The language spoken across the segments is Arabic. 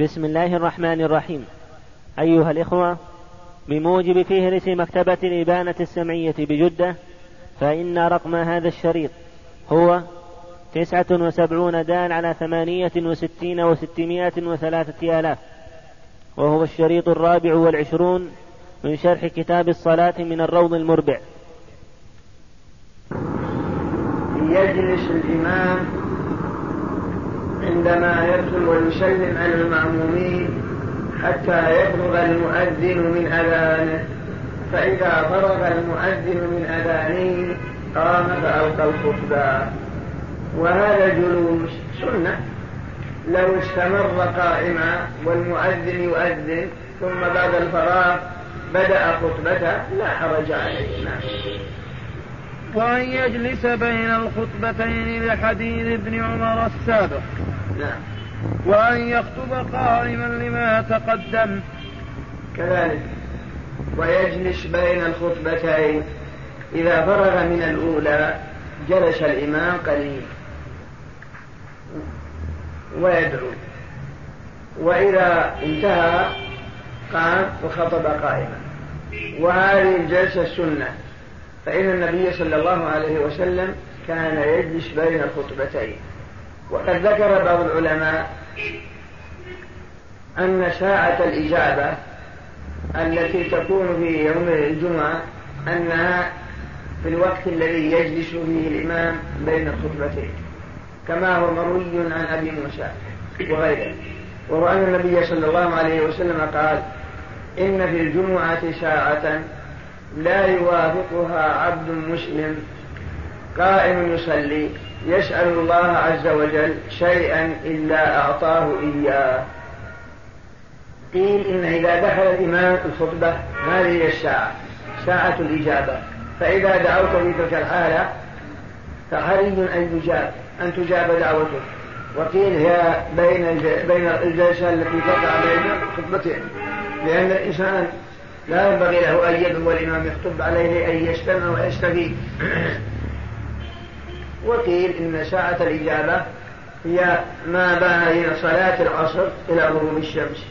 بسم الله الرحمن الرحيم. أيها الإخوة بموجب فهرس مكتبة الإبانة السمعية بجدة فإن رقم هذا الشريط هو تسعة وسبعون دال على ثمانية وستين وستمائة وثلاثة آلاف وهو الشريط الرابع والعشرون من شرح كتاب الصلاة من الروض المربع. يجلس الإمام عندما يدخل ويسلم على المأمومين حتى يفرغ المؤذن من أذانه. فإذا فرغ المؤذن من أذانه قام فألقى الخطبة. وهذا الجلوس سنة. لو استمر قائما والمؤذن يؤذن ثم بعد الفراغ بدأ خطبته لا حرج عليه. نعم. وأن يجلس بين الخطبتين لحديث ابن عمر السابق. نعم. وأن يخطب قائما لما تقدم. كذلك. ويجلس بين الخطبتين. إذا فرغ من الأولى جلس الإمام قليل. ويدعو. وإذا انتهى قام وخطب قائما. وهذه الجلسة سنة فإن النبي صلى الله عليه وسلم كان يجلس بين الخطبتين. وقد ذكر بعض العلماء أن ساعة الإجابة التي تكون في يوم الجمعة أنها في الوقت الذي يجلس فيه الإمام بين الخطبتين كما هو مروي عن أبي موسى وغيره. وهو أن النبي صلى الله عليه وسلم قال إن في الجمعة ساعة لا يوافقها عبد مسلم قائم يصلي. يسأل الله عز وجل شيئا إلا أعطاه إياه. قيل إن إذا دخل الإمام الخطبة هذه هي الساعة ساعة الإجابة. فإذا دعوت في تلك الحالة فحري أن يجاب أن تجاب دعوته. وقيل هي بين بين الجلسة التي تقع بين الخطبتين لأن الإنسان لا ينبغي له أن يدعو الإمام يخطب عليه أن يستمع ويستفيد. وقيل إن ساعة الإجابة هي ما بين صلاة العصر إلى غروب الشمس.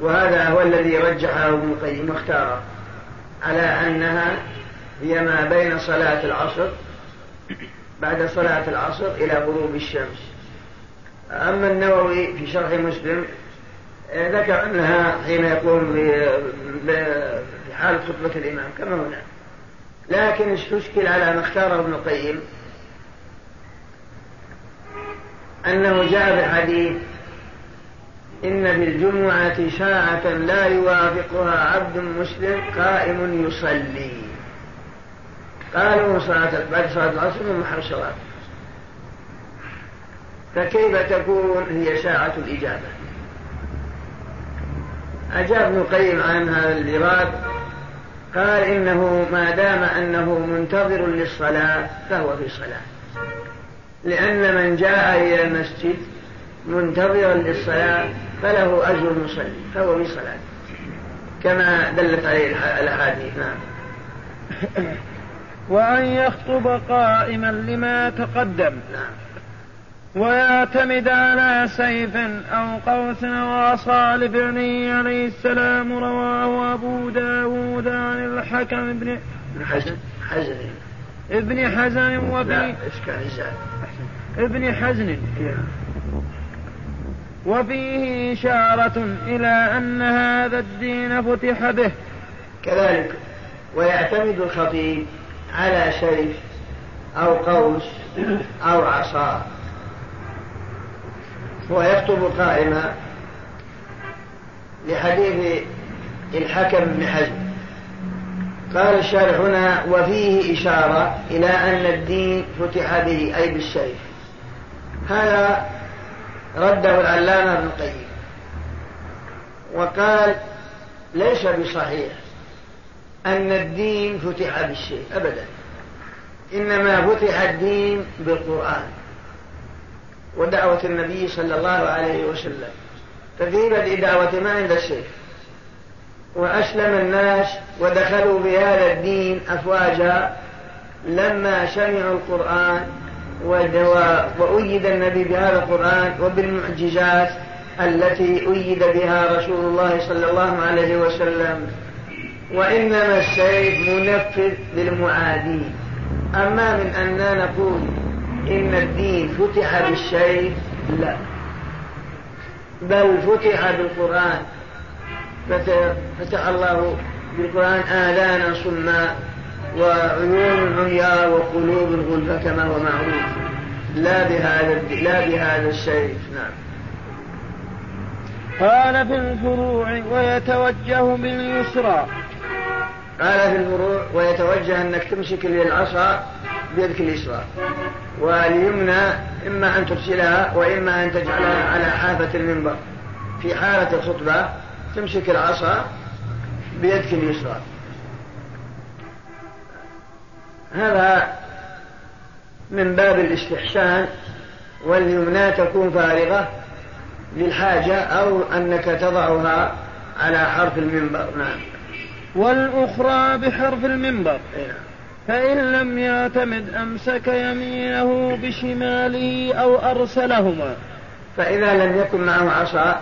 وهذا هو الذي رجحه ابن القيم واختاره على أنها هي ما بين صلاة العصر بعد صلاة العصر إلى غروب الشمس. أما النووي في شرح مسلم ذكر أنها حين يقوم في حال خطبة الإمام كما هنا. لكن استشكل على ما اختاره ابن القيم أنه جاء في الحديث إن بالجمعة ساعة لا يوافقها عبد مسلم قائم يصلي. قالوا صلاة بعد صلاة العصر صلاة فكيف تكون هي ساعة الإجابة؟ أجاب ابن القيم عن هذا الإيراد قال إنه ما دام أنه منتظر للصلاة فهو في صلاة. لأن من جاء إلى المسجد منتظرا للصلاة فله أجر المصلي فهو في صلاة. كما دلت عليه الأحاديث نعم. وأن يخطب قائما لما تقدم. نعم. ويعتمد على سيف أو قوس أو عصا لفعله عليه السلام رواه أبو داود عن الحكم بن حزن حزن ابن حزن وفي لا ابن حزن. وفيه إشارة إلى أن هذا الدين فتح به. كذلك ويعتمد الخطيب على سيف أو قوس أو عصا. ويخطب قائما لحديث الحكم بن حزم. قال الشارح هنا وفيه إشارة إلى أن الدين فتح به أي بالسيف هذا رده العلامة ابن القيم. وقال ليس بصحيح أن الدين فتح بالسيف أبدا. إنما فتح الدين بالقرآن ودعوة النبي صلى الله عليه وسلم. ففي بدء دعوة ما عند السيف وأسلم الناس ودخلوا بهذا الدين أفواجا لما سمعوا القرآن وأيد النبي بهذا القرآن وبالمعجزات التي أيد بها رسول الله صلى الله عليه وسلم. وإنما السيف منفذ للمعادين أما من أننا نقول إن الدين فتح بالسيف لا. بل فتح بالقرآن. فتح الله بالقرآن آذانا صماء. وعيون عمياء وقلوب غلفة كما هو معروف. لا بهذا لا بهذا السيف نعم. قال في الفروع ويتوجه باليسرى. قال في الفروع ويتوجه أنك تمسك العصا بيدك اليسرى. واليمنى إما أن ترسلها وإما أن تجعلها على حافة المنبر. في حالة الخطبة تمسك العصا بيدك اليسرى. هذا من باب الاستحسان واليمنى تكون فارغة للحاجة أو أنك تضعها على حرف المنبر. نعم. والأخرى بحرف المنبر. إيه. فإن لم يعتمد أمسك يمينه بشماله أو أرسلهما. فإذا لم يكن معه عصا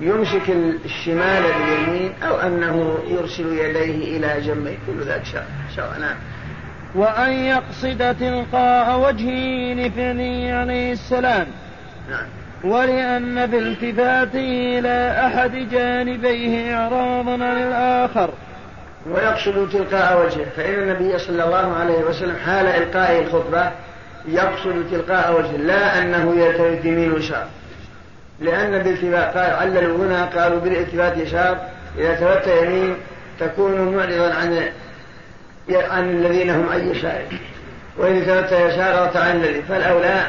يمسك الشمال باليمين أو أنه يرسل يديه إلى جنبه. كل ذلك سواء نعم. وأن يقصد تلقاء وجهه لفعله عليه السلام. نعم. ولأن بالتفاته إلى أحد جانبيه إعراضا عن الآخر. ويقصد تلقاء وجهه. فإن النبي صلى الله عليه وسلم حال إلقاء الخطبة يقصد تلقاء وجهه لا أنه يلتفت يمين ويسار. لأن بالتفات قال عللوا هنا قالوا بالالتفات يسار. إذا تفت يمين تكون معرضا عن عن الذين هم عن يساره. وإذا تفت يسار عن الذي فالأولى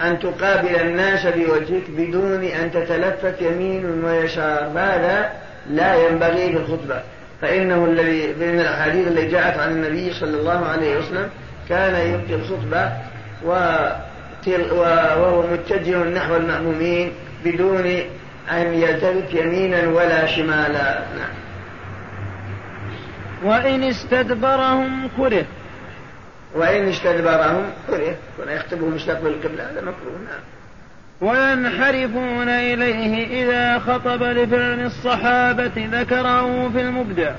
أن تقابل الناس بوجهك بدون أن تتلفت يمين ويسار. هذا لا ينبغي في الخطبة فإنه الذي من الأحاديث التي جاءت عن النبي صلى الله عليه وسلم كان يلقي الخطبة وهو متجه نحو المأمومين بدون أن يلتفت يمينا ولا شمالا. نعم. وإن استدبرهم كره. وإن استدبرهم كره. كنا يخطبهم مستقبل القبلة هذا مكروه. نعم. وينحرفون إليه إذا خطب لفعل الصحابة ذكره في المبدع.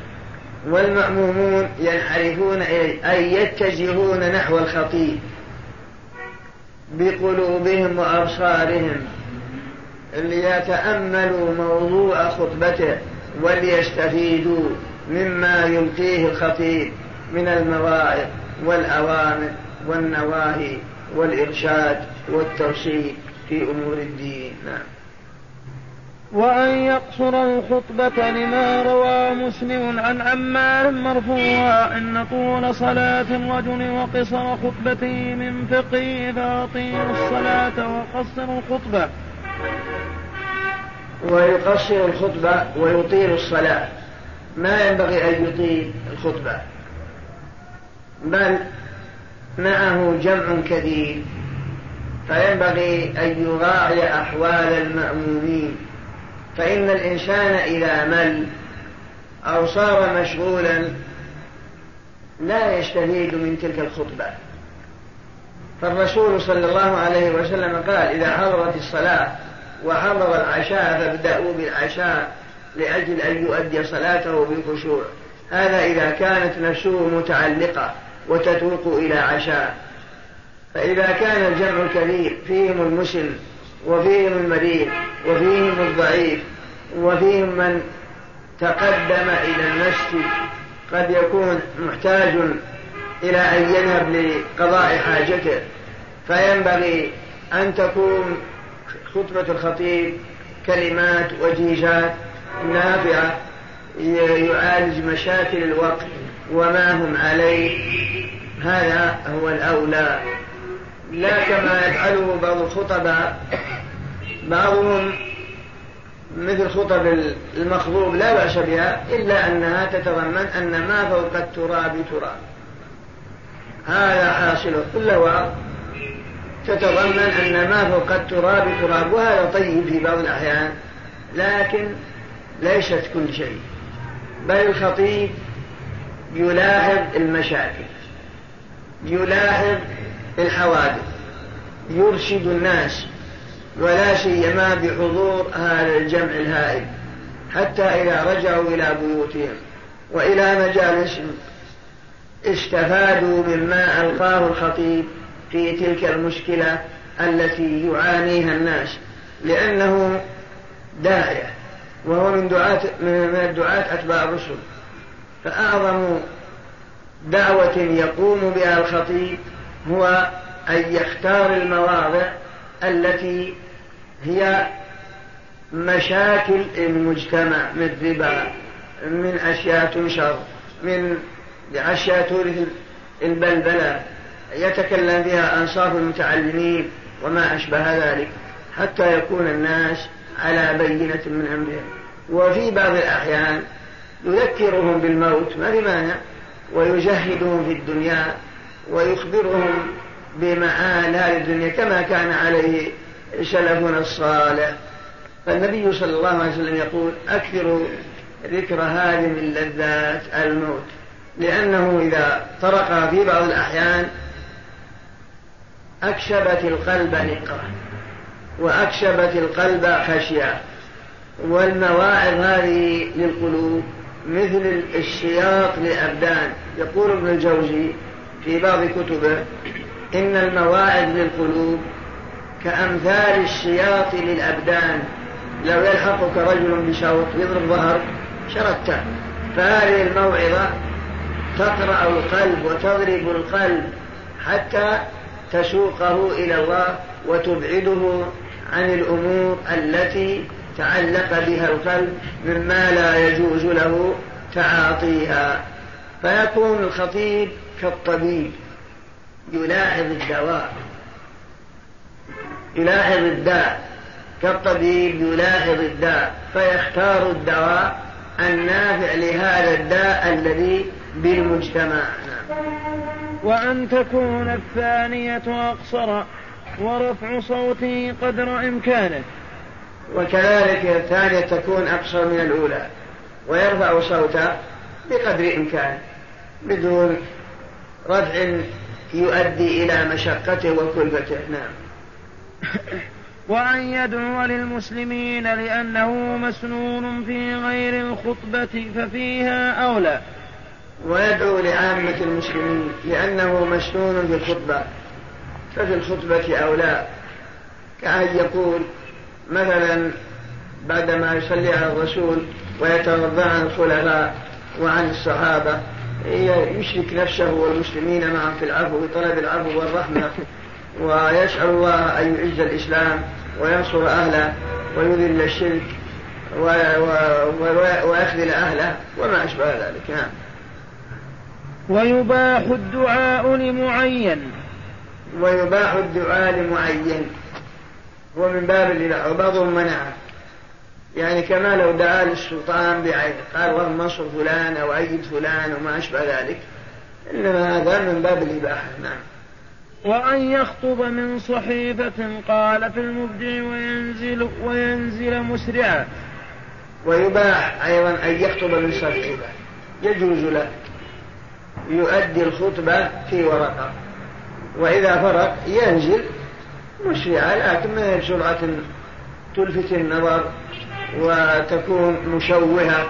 والمأمومون ينحرفون إليه أي يتجهون نحو الخطيب بقلوبهم وأبصارهم ليتأملوا موضوع خطبته وليستفيدوا. مما يلقيه الخطيب من المواعظ والأوامر والنواهي والإرشاد والتوصيل في أمور الدين. نعم. وأن يقصر الخطبة لما روى مسلم عن عمار مرفوعا إن طول صلاة الرجل وقصر خطبته من فقه فأطيلوا الصلاة وقصر الخطبة. ويقصر الخطبة ويطيل الصلاة. ما ينبغي أن يطيل الخطبة بل معه جمع كثير فينبغي أن يراعي أحوال المأمومين فإن الإنسان إذا مل أو صار مشغولا لا يستفيد من تلك الخطبة. فالرسول صلى الله عليه وسلم قال إذا حضرت الصلاة وحضر العشاء فابدأوا بالعشاء لأجل أن يؤدي صلاته بخشوع هذا إذا كانت نفسه متعلقة وتتوق إلى عشاء. فإذا كان الجمع الكبير فيهم المسلم وفيهم المريض وفيهم الضعيف وفيهم من تقدم إلى المسجد قد يكون محتاج إلى أن يذهب لقضاء حاجته. فينبغي أن تكون خطبة الخطيب كلمات وجيزات نافعة يعالج مشاكل الوقت وما هم عليه. هذا هو الأولى. لا كما يفعله بعض الخطباء بعضهم مثل خطب المخضوب لا بأس بها إلا أنها تتضمن أن ما فوق التراب تراب. هذا حاصل. كل وعظ تتضمن أن ما فوق التراب تراب وهذا طيب في بعض الأحيان لكن ليست كل شيء بل الخطيب يلاحظ المشاكل يلاحظ الحوادث يرشد الناس ولا سيما بحضور هذا الجمع الهائل حتى إذا رجعوا إلى بيوتهم وإلى مجالس استفادوا مما ألقاه الخطيب في تلك المشكلة التي يعانيها الناس لأنه داعية وهو من دعاة من الدعاة أتباع الرسل. فأعظم دعوة يقوم بها الخطيب هو أن يختار المواضع التي هي مشاكل المجتمع من ربا من أشياء تنشر من أشياء تورث البلبلة. يتكلم بها أنصاف المتعلمين وما أشبه ذلك حتى يكون الناس على بينة من أمرهم وفي بعض الأحيان يذكرهم بالموت ما في مانع ويجهدهم في الدنيا ويخبرهم بمعان هذه الدنيا كما كان عليه سلفنا الصالح. فالنبي صلى الله عليه وسلم يقول أكثروا ذكر هذه من لذات الموت. لأنه إذا طرق في بعض الأحيان أكشبت القلب نقرة وأكشبت القلب خشية. والمواعظ هذه للقلوب مثل الشياط للأبدان. يقول ابن الجوزي في بعض كتبه إن المواعظ للقلوب كأمثال الشياط للأبدان. لو يلحقك رجل بشوط يضرب ظهرك شردته فهذه الموعظة تقرأ القلب وتضرب القلب حتى تسوقه إلى الله وتبعده عن الأمور التي تعلق بها القلب مما لا يجوز له تعاطيها. فيكون الخطيب كالطبيب. يلاحظ الدواء. يلاحظ الداء. كالطبيب يلاحظ الداء. فيختار الدواء النافع لهذا الداء الذي بالمجتمع. وأن تكون الثانية أقصر. ورفع صوته قدر إمكانه. وكذلك الثانية تكون أقصر من الأولى. ويرفع صوته بقدر إمكانه بدون رفع يؤدي إلى مشقته وكلفته. نعم. وأن يدعو للمسلمين لأنه مسنون في غير الخطبة ففيها أولى. ويدعو لعامة المسلمين لأنه مسنون في الخطبة. ففي الخطبة أولى كأن يقول مثلا بعدما يصلي على الرسول ويتوضأ عن الخلفاء وعن الصحابة يشرك نفسه والمسلمين معه في العفو وطلب العفو والرحمة ويسأل الله أن يعز الإسلام وينصر أهله ويذل الشرك ويخذل أهله وما أشبه ذلك. نعم. ويباح الدعاء لمعين. ويباح الدعاء لمعين. هو من باب الإله وبعضهم منعه. يعني كما لو دعا للسلطان بعين قال اللهم انصر فلان أو أيد فلان وما أشبه ذلك. إنما هذا من باب الإباحة نعم. وأن يخطب من صحيفة قال في المبدع وينزل وينزل مسرعا. ويباح أيضا أن يخطب من صحيفة. يجوز له. يؤدي الخطبة في ورقة. وإذا فرق ينزل مسرعا لكن ما بسرعة تلفت النظر وتكون مشوهة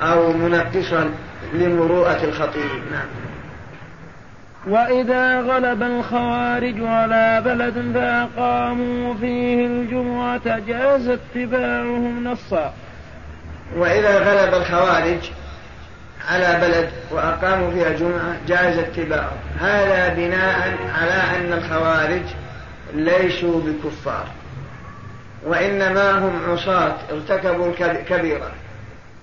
أو منقصا لمروءة الخطيب. نعم. وإذا غلب الخوارج على بلد فأقاموا فيه الجمعة جاز اتباعهم نصا. وإذا غلب الخوارج على بلد وأقاموا فيها جمعة جاز اتباعهم هذا بناء على أن الخوارج ليسوا بكفار. وإنما هم عصاة ارتكبوا كبيرة.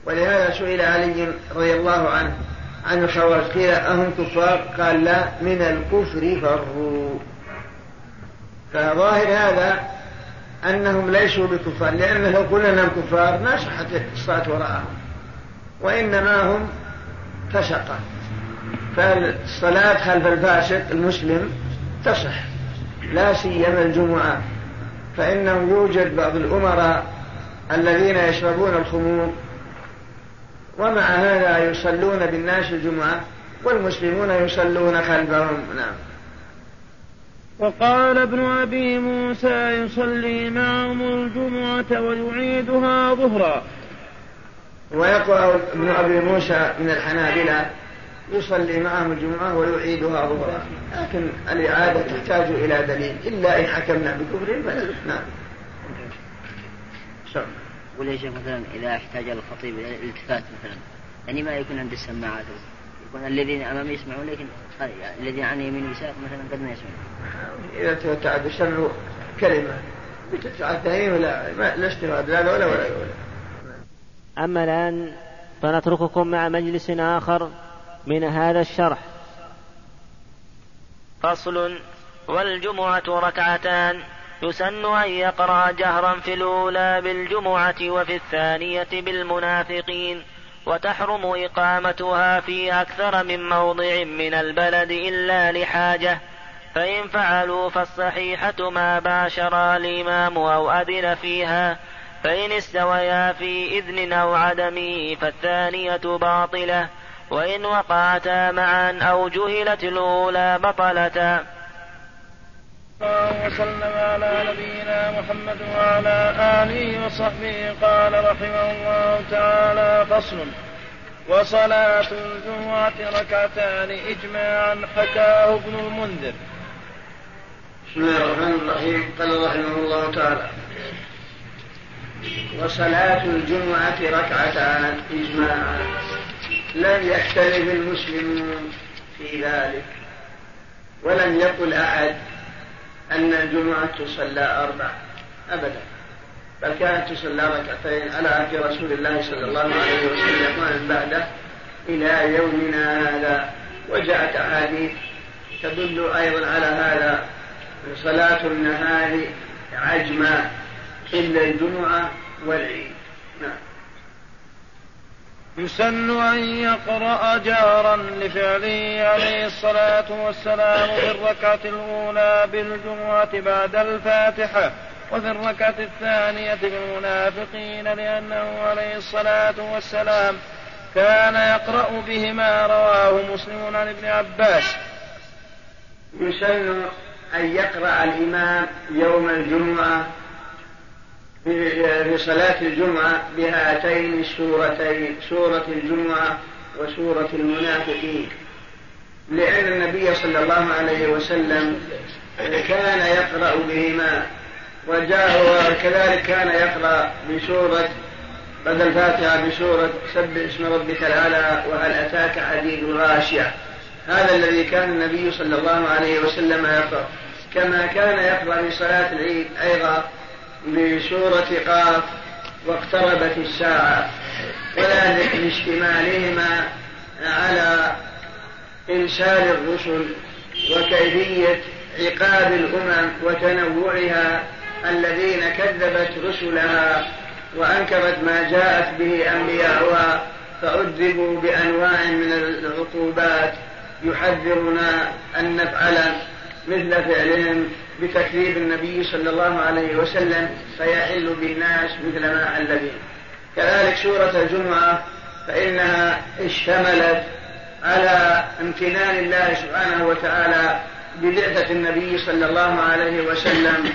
ولهذا سئل علي رضي الله عنه عن الخوارج قيل أهم كفار؟ قال لا من الكفر فروا. فظاهر هذا أنهم ليسوا بكفار لأن لو قلنا أنهم كفار ما صحت الصلاة وراءهم. وإنما هم فسقة فالصلاة خلف الفاسق المسلم تصح لا سيما الجمعة. فإنه يوجد بعض الأمراء الذين يشربون الخمور ومع هذا يصلون بالناس الجمعة والمسلمون يصلون خلفهم. نعم. وقال ابن أبي موسى يصلي معهم الجمعة ويعيدها ظهرا. ويقرأ ابن أبي موسى من الحنابلة يصلي معهم الجمعة ويعيدها ظهرا لكن الإعادة تحتاج إلى دليل. إلا إن حكمنا بكفر فلا نعم ولا شيخ مثلا إذا احتاج الخطيب إلى الالتفات مثلا يعني ما يكون عند السماعات. يكون الذين أمامي يسمعون لكن الذين عن يمين ويسار مثلا قد ما يسمعون. إذا تعد السمع كلمة. بتتعدى ولا لا استفاد لا ولا ولا ولا أما الآن فنترككم مع مجلس آخر من هذا الشرح. فصل والجمعة ركعتان يسن أن يقرأ جهرا في الأولى بالجمعة وفي الثانية بالمنافقين وتحرم إقامتها في أكثر من موضع من البلد إلا لحاجة فإن فعلوا فالصحيحة ما باشر الإمام أو أذن فيها فإن استويا في إذن أو عدمه فالثانية باطلة وإن وقعتا معا أو جهلت الأولى بطلتا الله وسلم على نبينا محمد وعلى آله وصحبه قال رحمه الله تعالى فصل وصلاة الجمعة ركعتان إجماعا حكاه ابن المنذر. بسم الله الرحمن الرحيم. قال رحمه الله تعالى وصلاة الجمعة ركعتان إجماعا. لم يختلف المسلمون في ذلك. ولم يقل أحد أن الجمعة تصلى أربع. أبدا. بل كانت تصلى ركعتين على عهد رسول الله صلى الله عليه وسلم ومن بعده إلى يومنا هذا. وجاءت أحاديث تدل أيضا على هذا. صلاة النهار عجما. إلا الجمعة والعيد. نعم. يسن أن يقرأ جارا لفعله عليه الصلاة والسلام في الركعة الأولى بالجمعة بعد الفاتحة وفي الركعة الثانية بالمنافقين لأنه عليه الصلاة والسلام كان يقرأ بهما رواه مسلم عن ابن عباس. يسن أن يقرأ الإمام يوم الجمعة في صلاة الجمعة بهاتين السورتين سورة الجمعة وسورة المنافقين. لأن النبي صلى الله عليه وسلم كان يقرأ بهما وجاء وكذلك كان يقرأ بسورة بدل الفاتحة بسورة سبح اسم ربك الأعلى وهل أتاك حديث غاشية هذا الذي كان النبي صلى الله عليه وسلم يقرأ. كما كان يقرأ في صلاة العيد أيضا بسورة قاف واقتربت الساعة. وذلك لاشتمالهما على إرسال الرسل وكيفية عقاب الأمم وتنوعها الذين كذبت رسلها وأنكرت ما جاءت به أنبياؤها فعذبوا بأنواع من العقوبات. يحذرنا أن نفعل مثل فعلهم بتكذيب النبي صلى الله عليه وسلم فيحل بالناس مثل ما حل به كذلك سورة الجمعة فإنها اشتملت على امتنان الله سبحانه وتعالى ببعثة النبي صلى الله عليه وسلم.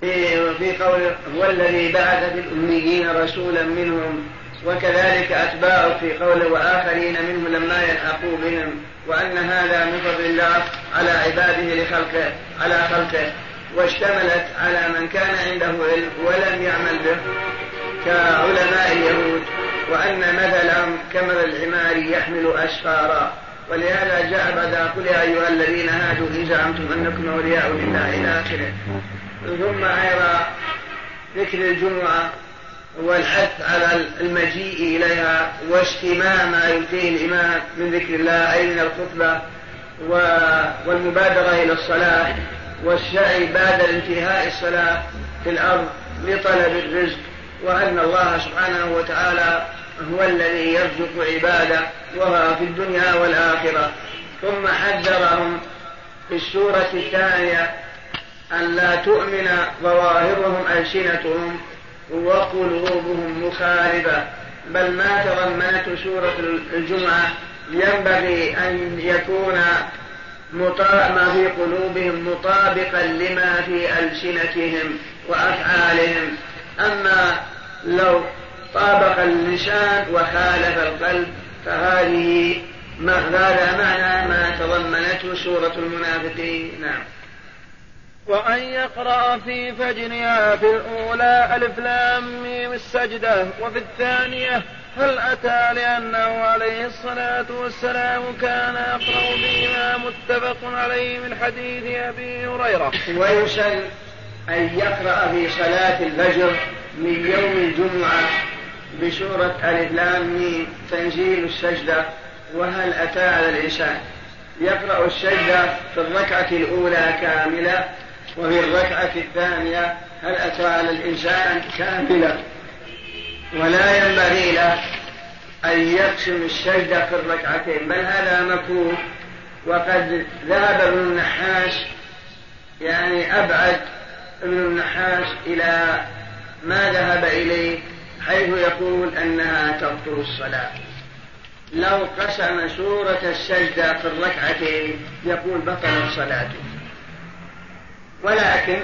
في قول هو الذي بعث في الأميين رسولا منهم وكذلك أتباعه في قوله وآخرين منهم لما يلحقوا بهم وأن هذا من فضل الله على عباده لخلقه على خلقه واشتملت على من كان عنده علم ولم يعمل به كعلماء اليهود وأن مثلهم كمثل الحمار يحمل أسفارا ولهذا جاء بعد قل يا أيها الذين هادوا إن زعمتم أنكم أولياء لله إلى آخره. ثم أيضا ذكر الجمعة والحث على المجيء إليها واستماع ما يلقيه الإمام من ذكر الله أي من الخطبة والمبادرة إلى الصلاة والسعي بعد انتهاء الصلاة في الأرض لطلب الرزق. وأن الله سبحانه وتعالى هو الذي يرزق عباده وهو في الدنيا والآخرة. ثم حذرهم في السورة الثانية أن لا تؤمن ظواهرهم ألسنتهم. وقلوبهم مخالفة بل ما تضمنته سورة الجمعة ينبغي أن يكون ما في قلوبهم مطابقا لما في ألسنتهم وأفعالهم. أما لو طابق اللسان وخالف القلب فهذه هذا معنى ما تضمنته سورة المنافقين. نعم. وأن يقرأ في فجرها في الأولى ألف لام ميم السجدة وفي الثانية هل أتى لأنه عليه الصلاة والسلام كان يقرأ بهما متفق عليه من حديث أبي هريرة. ويسن أن يقرأ في صلاة الفجر من يوم الجمعة بسورة ألف لام تنزيل السجدة وهل أتى على الإنسان؟ يقرأ السجدة في الركعة الأولى كاملة وفي الركعة الثانية هل أتى على الإنسان كاملة ولا ينبغي له أن يقسم السجدة في الركعتين بل هذا مكروه وقد ذهب ابن النحاس يعني أبعد ابن النحاس إلى ما ذهب إليه حيث يقول أنها تبطل الصلاة. لو قسم سورة السجدة في الركعتين يقول بطلت صلاته. ولكن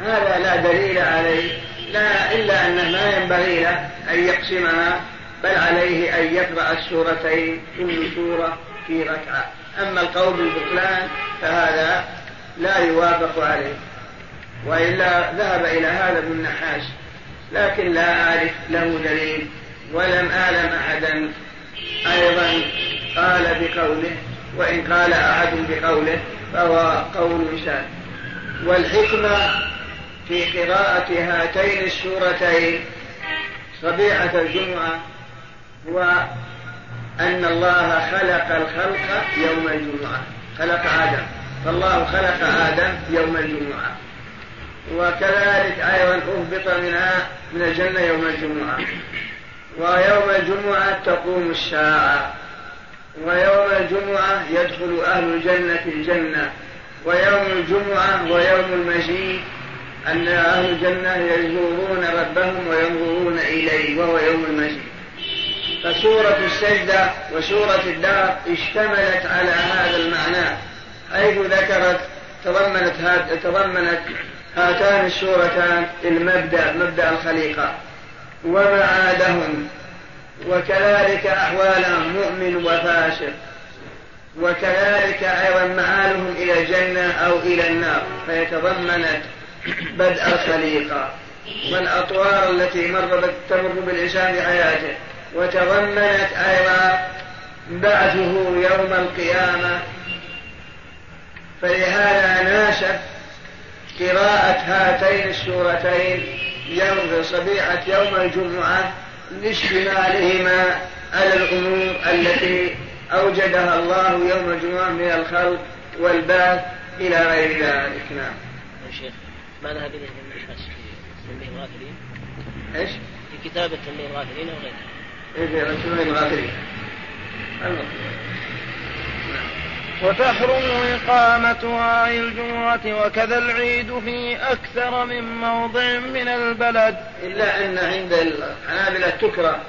هذا لا دليل عليه لا إلا أنه ما ينبغي له أن يقسمها بل عليه أن يقرأ السورتين كل سورة في ركعة. أما القول بالبطلان فهذا لا يوافق عليه وإلا ذهب إلى هذا ابن النحاس. لكن لا أعرف له دليل ولم أعلم أحدا. أيضا قال بقوله وإن قال أحد بقوله فهو قول إنسان. والحكمة في قراءة هاتين السورتين صبيحة الجمعة هو أن الله خلق الخلق يوم الجمعة. خلق آدم. فالله خلق آدم يوم الجمعة. وكذلك أيضا أهبط منها من الجنة يوم الجمعة. ويوم الجمعة تقوم الساعة. ويوم الجمعة يدخل أهل الجنة الجنة. ويوم الجمعة ويوم المجيء أن أهل الجنة يزورون ربهم وينظرون إليه وهو يوم المجيء. فسورة السجدة وسورة الدار اشتملت على هذا المعنى حيث ذكرت تضمنت تضمنت هاتان السورتان المبدأ مبدأ الخليقة. ومعادهم وكذلك أحوالهم مؤمن وفاسق. وكذلك أيضا معالهم إلى الجنة أو إلى النار فيتضمنت بدء الخليقة. والأطوار التي مر تمر بالإنسان في حياته وتضمنت أيضا بعثه يوم القيامة. فلهذا ناسب قراءة هاتين السورتين يوم صبيحة يوم الجمعة لاشتمالهما على الأمور التي أوجدها الله يوم الجمعة من الخلق والبعث إلى غير ذلك نعم. يا شيخ ما ذهب إليه ابن في تنبيه الغافلين؟ إيش؟ في كتابة تنبيه الغافلين أو غيره؟ إيه في تنبيه الغافلين. وتحرم إقامتها أي الجمعة وكذا العيد في أكثر من موضع من البلد إلا أن عند الحنابلة تكره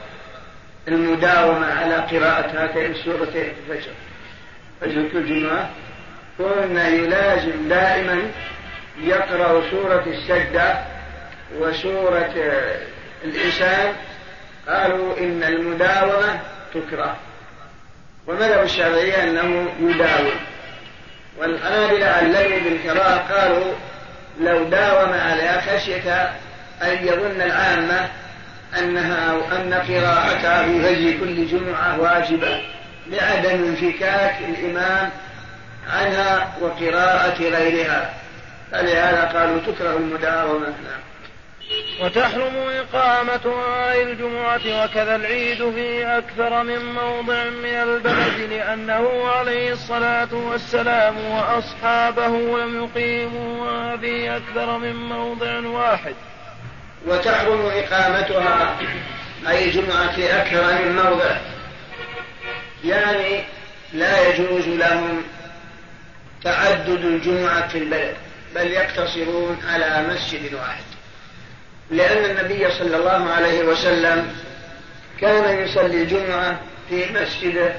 المداومة على قراءة هاتين السورتين في الفجر. فجر كل جمعة قلنا يلازم دائما يقرأ سورة السجدة وسورة الإنسان. قالوا إن المداومة تكره. ومذهب الشافعية أنه يداوم. والحنابلة علموا بالقراءة قالوا لو داوم على خشية أن يظن العامة أنها أن قراءتها في فجر كل جمعة واجبة لعدم انفكاك الإمام عنها وقراءة غيرها. فلهذا قالوا تكره المداومة نعم وتحرم إقامتها الجمعة وكذا العيد في أكثر من موضع من البلد لأنه عليه الصلاة والسلام وأصحابه لم يقيموا في أكثر من موضع واحد. وتحرم إقامتها. أي الجمعة في أكثر من موضع. يعني لا يجوز لهم تعدد الجمعة في البلد بل يقتصرون على مسجد واحد. لأن النبي صلى الله عليه وسلم كان يصلي الجمعة في مسجده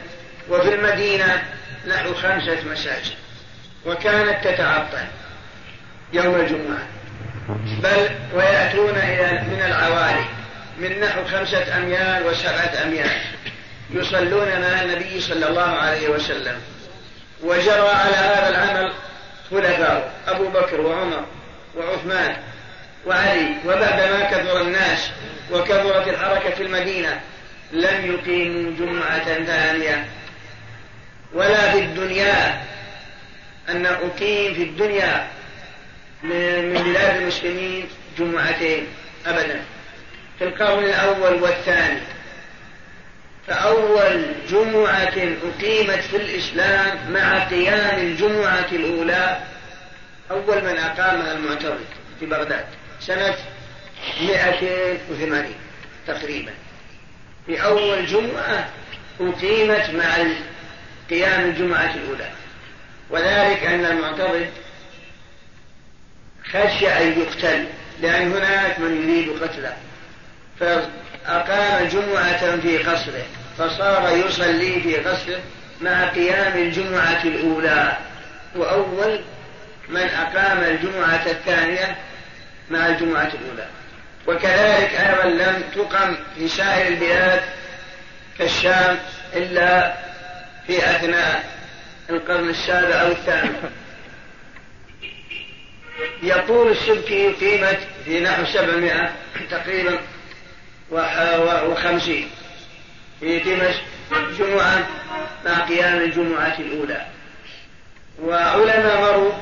وفي المدينة نحو خمسة مساجد وكانت تتعطل يوم الجمعة. بل ويأتون إلى من العوالي من نحو خمسة أميال وسبعة أميال يصلون مع النبي صلى الله عليه وسلم. وجرى على هذا العمل خلفاء أبو بكر وعمر وعثمان وعلي وبعدما كثر الناس وكثرت الحركة في المدينة لم يقيموا جمعة ثانية. ولا في الدنيا أن أقيم في الدنيا من بلاد المسلمين جمعتين أبدا. في القرن الأول والثاني. فأول جمعة أقيمت في الإسلام مع قيام الجمعة الأولى. أول من أقامها المعترض في بغداد. سنة 280 تقريبا. في أول جمعة أقيمت مع قيام الجمعة الأولى. وذلك أن المعترض خشي أن يقتل لأن هناك من يريد قتله. فأقام جمعة في قصره فصار يصلي في قصره مع قيام الجمعة الأولى. وأول من أقام الجمعة الثانية مع الجمعة الأولى. وكذلك أيضا لم تقم في سائر البلاد كالشام إلا في أثناء القرن السابع أو الثامن. يقول السبكي قيمة في نحو سبعمائة تقريبا وخمسين. في دمشق جمعة مع قيام الجمعة الأولى. وعلماء مروا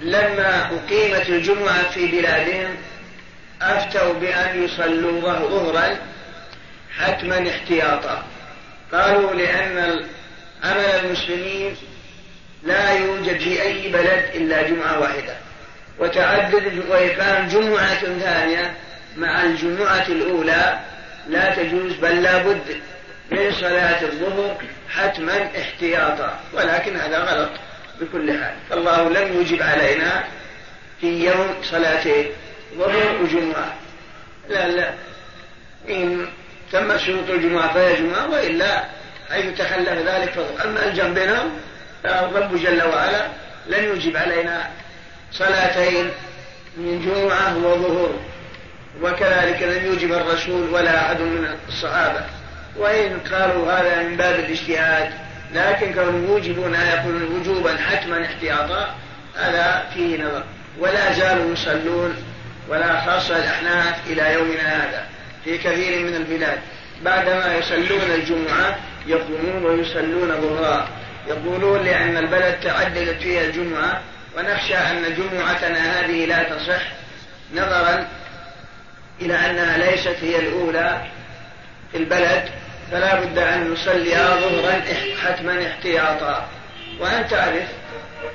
لما أقيمت الجمعة في بلادهم أفتوا بأن يصلوا ظهرا حتما احتياطا. قالوا لأن عمل المسلمين لا يوجد في أي بلد إلا جمعة واحدة. وتعدد وإقام جمعة ثانية مع الجمعة الأولى لا تجوز بل لا بد من صلاة الظهر حتما احتياطا. ولكن هذا غلط بكل حال. فالله لم يجب علينا في يوم صلاتين ظهر وجمعة. لا لا. إن تم شروط الجمعة فهي جمعة وإلا حيث تخلف ذلك فضل أما الجنب فالرب جل وعلا لن يجب علينا صلاتين من جمعة وظهر وكذلك لم يوجب الرسول ولا أحد من الصحابة. وإن قالوا هذا من باب الاجتهاد لكن كانوا يوجبون يكون وجوبا حتما احتياطا هذا فيه نظر. ولا زالوا يصلون ولا خاصة الأحناف إلى يومنا هذا في كثير من البلاد. بعدما يصلون الجمعة يقومون ويصلون ظهرا يقولون لأن البلد تعددت فيها الجمعة ونخشى أن جمعتنا هذه لا تصح نظرا إلى أنها ليست هي الأولى في البلد فلا بد أن نصلي ظهرا حتما احتياطا. وأن تعرف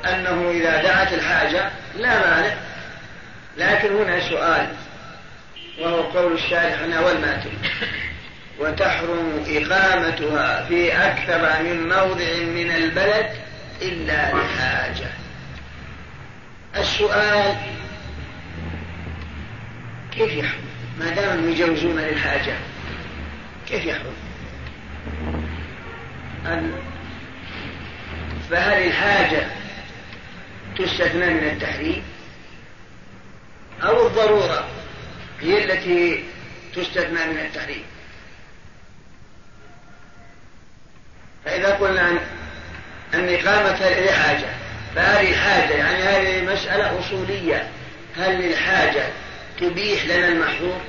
أنه إذا دعت الحاجة لا مانع. لكن هنا سؤال وهو قول الشارح هنا والماتن وتحرم إقامتها في أكثر من موضع من البلد إلا لحاجة. السؤال كيف يحرم؟ ما دام يجوزون للحاجة كيف يحرم؟ فهل الحاجة تستثنى من التحريم؟ أو الضرورة هي التي تستثنى من التحريم؟ فإذا قلنا أن إقامة لحاجة فهذه الحاجة يعني هذه مسألة أصولية هل للحاجة تبيح لنا المحظور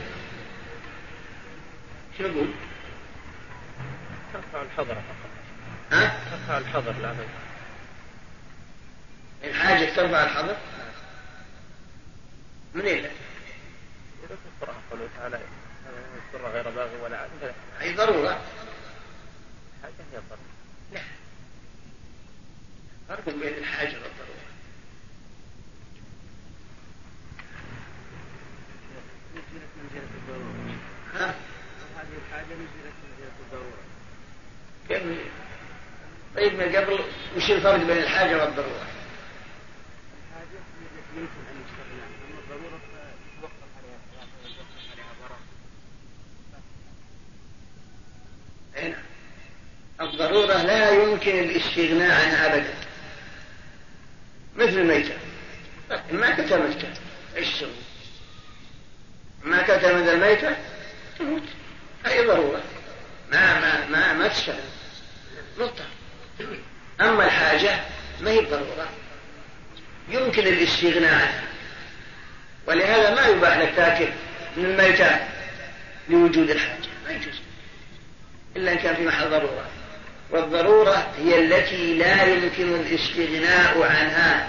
شو نقول؟ ترفع الحظر فقط ها؟ ترفع الحظر لا الحاجة ترفع الحظر؟ من؟ في القرآن قوله تعالى غير باغي ولا عاد أي ضرورة هي الضرورة لا فرق بين الحاجة والضرورة. ها؟ هذه الحاجة نزلت منزلة الضرورة. كيف؟ طيب من قبل وش الفرق بين الحاجة والضرورة؟ الحاجة يمكن أن يستغنى أما الضرورة فتوقف عليها ويتوقف عليها ضرر هنا الضرورة لا يمكن الاستغناء عنها أبدا. مثل الميتة. ما كتمتك إيش تسوي؟ ما كتمت الميتة؟ تموت. أي ضرورة؟ ما ما ما ما مضطر أما الحاجة ما هي ضرورة يمكن الاستغناء عنها. ولهذا ما يباح لك تاكل من الميتات لوجود الحاجة. ما يجوز. إلا إن كان في محل ضرورة. والضرورة هي التي لا يمكن الاستغناء عنها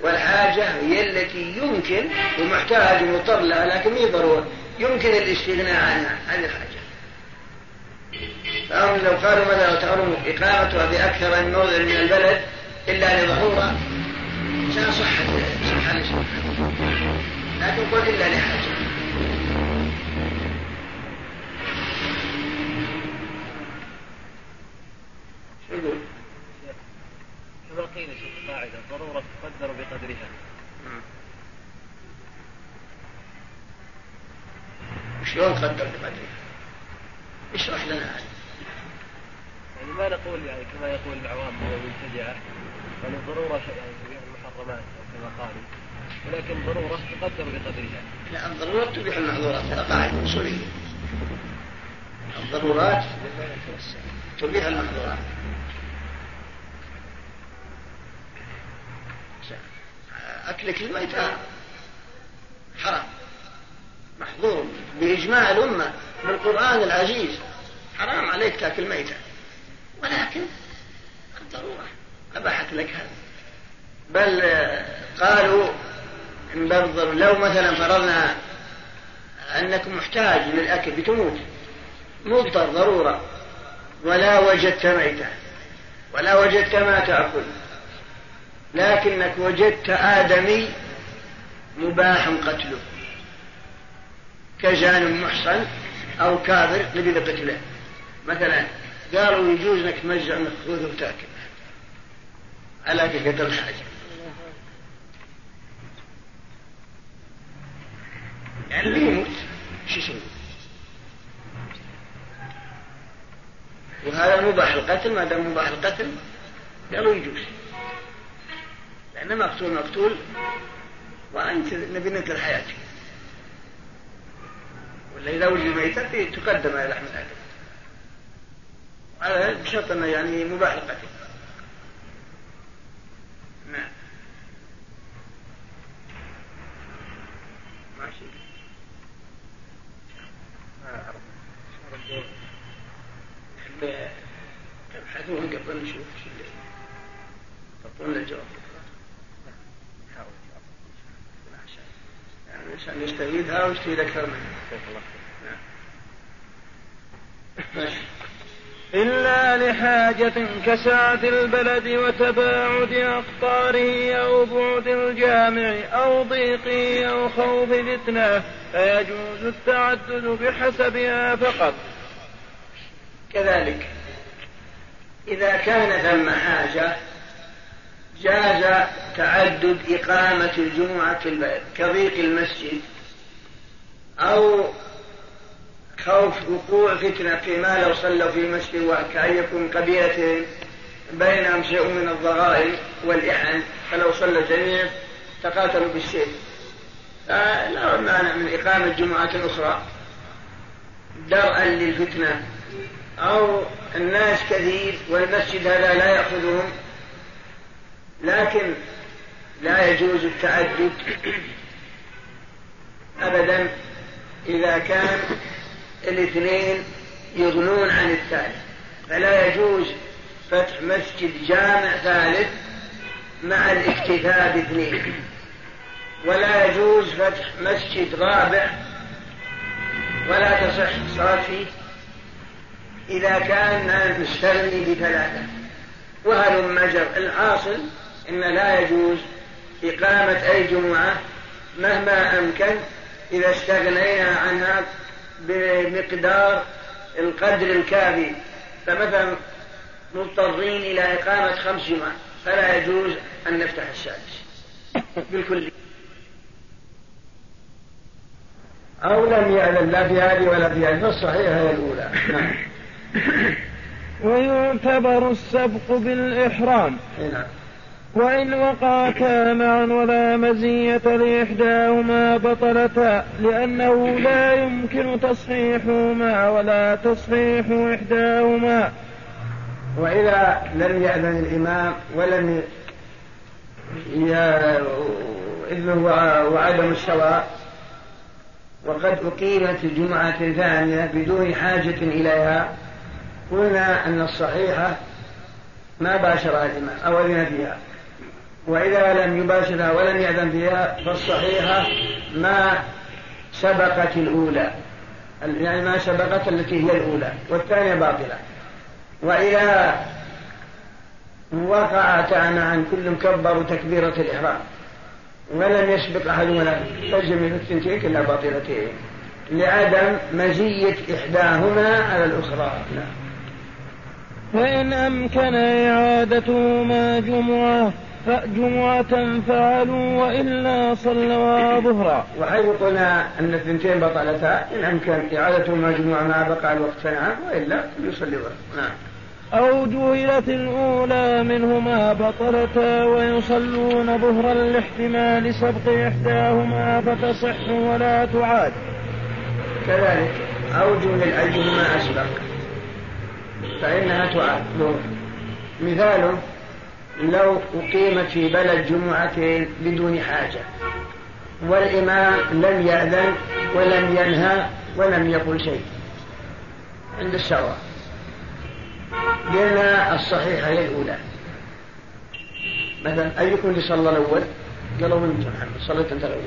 والحاجة هي التي يمكن ومحتاج ومضطر لها لكن هي ضرورة يمكن الاستغناء عنها هذه الحاجة. فهم لو قالوا ماذا تحرم إقامتها بأكثر من موضع من البلد إلا لضرورة كان صح صح لكن قل إلا لحاجة شو يقول؟ كما قيل في قاعدة الضرورة تقدر بقدرها شلون قدر بقدرها؟ اشرح لنا هذا يعني ما نقول يعني كما يقول العوام أو المبتدعه يعني الضروره يعني تبيح المحرمات أو كما قالوا ولكن ضرورة تقدر بقدرها. لا الضرورة تبيح المحظورات هذا قاعدة أصولية. الضرورات تبيح المحظورات. أكلك الميتة حرام. محظور بإجماع الأمة بالقرآن العزيز. حرام عليك تأكل ميتة. ولكن الضرورة أباحت لك هذا. بل قالوا من باب لو مثلا فرضنا أنك محتاج للأكل بتموت. مضطر ضرورة. ولا وجدت ميتة. ولا وجدت ما تأكل. لكنك وجدت آدمي مباح قتله. كجان محصن أو كافر نبي قتله. مثلا قالوا يجوز إنك تمزع الخبز وتأكل. على قدر الحاجة. يعني يموت شو يسوي؟ وهذا مباح القتل ما دام مباح القتل قالوا يجوز. لأن مقتول مقتول. وأنت نبي نقتل حياتك ولا إذا وجد ميتة تقدم على لحم الآدم. هذا بشرط أنه يعني مباح القتل نعم. ماشي. تبحثون قبل نشوف شو اللي تعطونا الجواب. عشان يستفيدها ويستفيد أكثر منها نعم. ماشي إلا لحاجة كسعة البلد وتباعد أقطاره أو بعد الجامع أو ضيقه أو خوف فتنة فيجوز التعدد بحسبها فقط. كذلك إذا كان ثم حاجة جاز تعدد إقامة الجمعة في البلد كضيق المسجد أو خوف وقوع فتنة فيما لو صلوا في مسجد وكأن يكون قبيلة بينهم شيء من الضغائن والإحن فلو صلى الجميع تقاتلوا بالسيف فلا مانع من إقامة جمعة أخرى. درءا للفتنة. أو الناس كثير والمسجد هذا لا يأخذهم. لكن لا يجوز التعدد أبدا إذا كان الاثنين يغنون عن الثالث. فلا يجوز فتح مسجد جامع ثالث مع الاكتفاء باثنين. ولا يجوز فتح مسجد رابع ولا تصح فيه إذا كان مستغني بثلاثة. وهل مجر الحاصل إن لا يجوز إقامة أي جمعة مهما أمكن إذا استغنينا عنها بمقدار القدر الكافي. فمثلا مضطرين إلى إقامة خمس جمع فلا يجوز أن نفتح السادس. بالكل. أو لم يعلم لا في هذه ولا في هذه فالصحيح هي الأولى. نعم. ويعتبر السبق بالإحرام. نعم. وإن وقعتا معا ولا مزية لإحداهما بطلتا لأنه لا يمكن تصحيحهما ولا تصحيح إحداهما. وإذا لم يأذن الإمام ولم إذن وعدم السواء وقد أقيمت الجمعة ثانية بدون حاجة إليها قلنا أن الصحيحة ما باشرها الإمام أو أذن فيها. وإذا لم يباشرها ولم يأذن فيها فالصحيحة ما سبقت الأولى. يعني ما سبقت التي هي الأولى والثانية باطلة. وإذا وقعتا معا كل كبر تكبيرة الإحرام. ولم يسبق أحد ولا فجمع الثنتين كلها باطلتين. لعدم مزية إحداهما على الأخرى. نعم. فإن أمكن إعادتهما جمعة فجمعة فعلوا وإلا صلوا ظهرا. وحيث قلنا أن الثنتين بطلتا إن أمكن إعادتهما جمعة ما بقى الوقت فنعم وإلا يصلي ظهرا. نعم. أو جهلت الأولى منهما بطلتا ويصلون ظهرا لاحتمال سبق إحداهما فتصح ولا تعاد. كذلك أو جهل أيهما أسبق فإنها تعاد مثاله لو أقيمت في بلد جمعتين بدون حاجة. والإمام لم يأذن ولم ينهى ولم يقل شيء. عند السواء قلنا الصحيحة هي الأولى. مثلا أيكم اللي صلى الأول؟ قالوا من محمد صليت أنت الأول.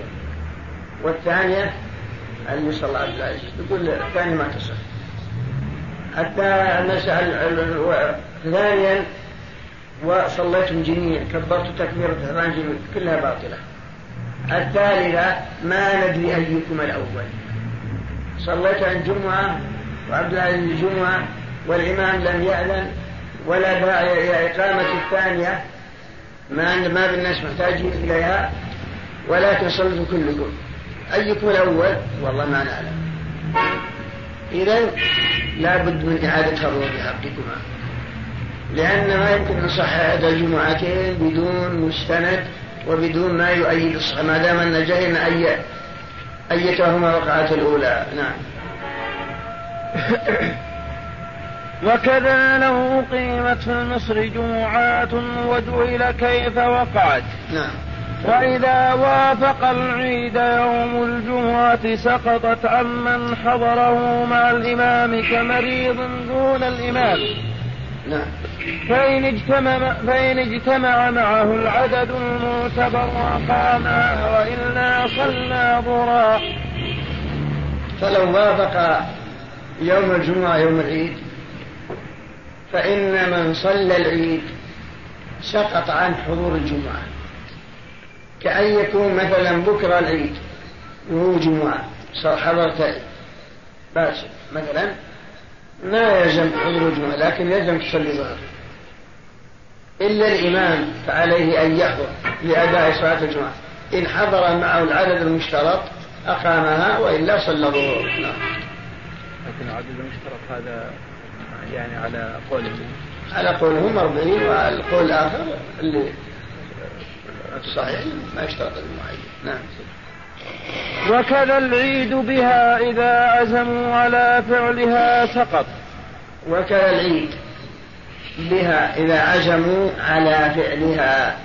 والثانية اللي صلى عبد العزيز يقول الثاني ما تصح. حتى المسألة ثانيا وصليتم جميعا كبرت تكبيرة الإحرام جميعا كلها باطلة. الثالثة ما ندري أيكم الأول. صليت عن جمعة وعبد العزيز الجمعة والإمام لم يأذن ولا داعي إلى إقامة الثانية. ما ما بالناس محتاجين إليها. ولكن صلوا كلكم. أيكم الأول؟ والله ما نعلم. إذا لا بد من إعادة الروح حقكما لأن ما يمكن أن هذا الجمعتين بدون مستند وبدون ما يؤيد الصحة ما دام أن جهلنا أي أيتهما وقعت الأولى. نعم. وكذا لو أقيمت في مصر جمعات وجعل كيف وقعت؟ نعم. وإذا وافق العيد يوم الجمعة سقطت عمن حضره مع الإمام كمريض دون الإمام. نعم. فإن اجتمع, فإن اجتمع معه العدد المعتبر أقاما وإلا صلى ظهرا. فلو وافق يوم الجمعة يوم العيد فإن من صلى العيد سقط عن حضور الجمعة. كأن يكون مثلا بكرة العيد وهو جمعة حضرت مثلا ما يلزم حضور الجمعة لكن يلزم تصلي ظهر إلا الإمام فعليه أن يحضر لأداء صلاة الجمعة. إن حضر معه العدد المشترط أقامها وإلا صلى الظهر. نعم. لكن العدد المشترط هذا يعني على قولهم؟ على قولهم أربعين وعلى القول الآخر اللي الصحيح ما يشترط المعين. نعم. وكذا العيد بها إذا عزموا على فعلها سقط وكذا العيد بها إذا عزموا على فعلها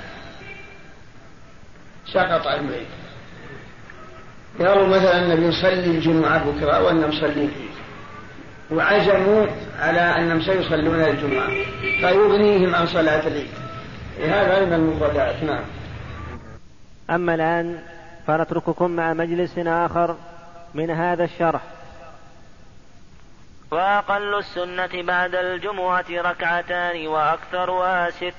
سقط العيد. قالوا مثلا أن نصلي الجمعة بكرة وأن نصلي فيه وعزموا على أنهم سيصلون الجمعة فيغنيهم عن صلاة العيد. هذا من المفردات نعم. أما الآن فنترككم مع مجلس آخر من هذا الشرح. وأقل السنة بعد الجمعة ركعتان وأكثرها ست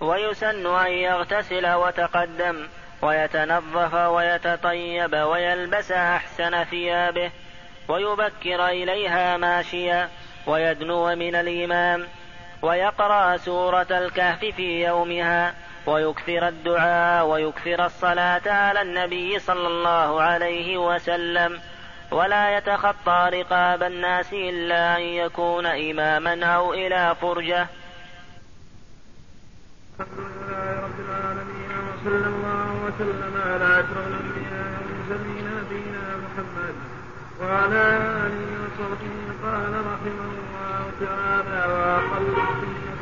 ويسن أن يغتسل وتقدم ويتنظف ويتطيب ويلبس أحسن ثيابه ويبكر إليها ماشيا ويدنو من الإمام ويقرأ سورة الكهف في يومها ويكثر الدعاء ويكثر الصلاة على النبي صلى الله عليه وسلم. ولا يتخطى رقاب الناس إلا أن يكون إماما أو إلى فرجة. وصلى الله وسلم على أشرف الأنبياء والمرسلين نبينا محمد وعلى آله وصحبه قال رحمه الله تعالى وأقل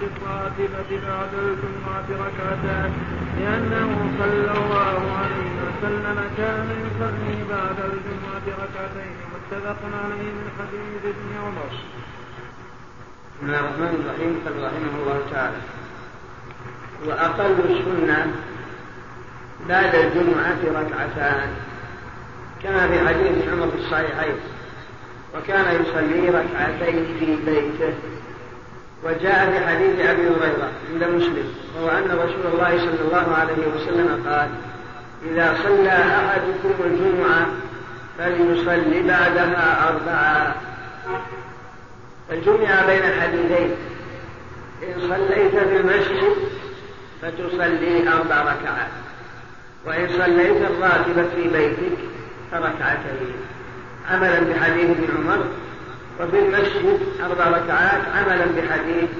الراتبة بعد الجمعة ركعتان لأنه صلى الله عليه وسلم كان يصلي بعد الجمعة ركعتين متفق عليه من حديث ابن عمر. بسم الله الرحمن الرحيم قال رحمه الله تعالى وأقل السنة بعد الجمعة ركعتان كما في حديث عمر في الصحيحين وكان يصلي ركعتين في بيته وجاء في حديث أبي هريرة عند مسلم وهو أن رسول الله صلى الله عليه وسلم قال إذا صلى أحدكم الجمعة فليصلي بعدها اربعا فجمع بين حديثين إن صليت في المسجد فتصلي أربع ركعات وإن صليت الراتبه في بيتك فركعتين. عملا بحديث ابن عمر وفي المسجد أربع ركعات عملا بحديث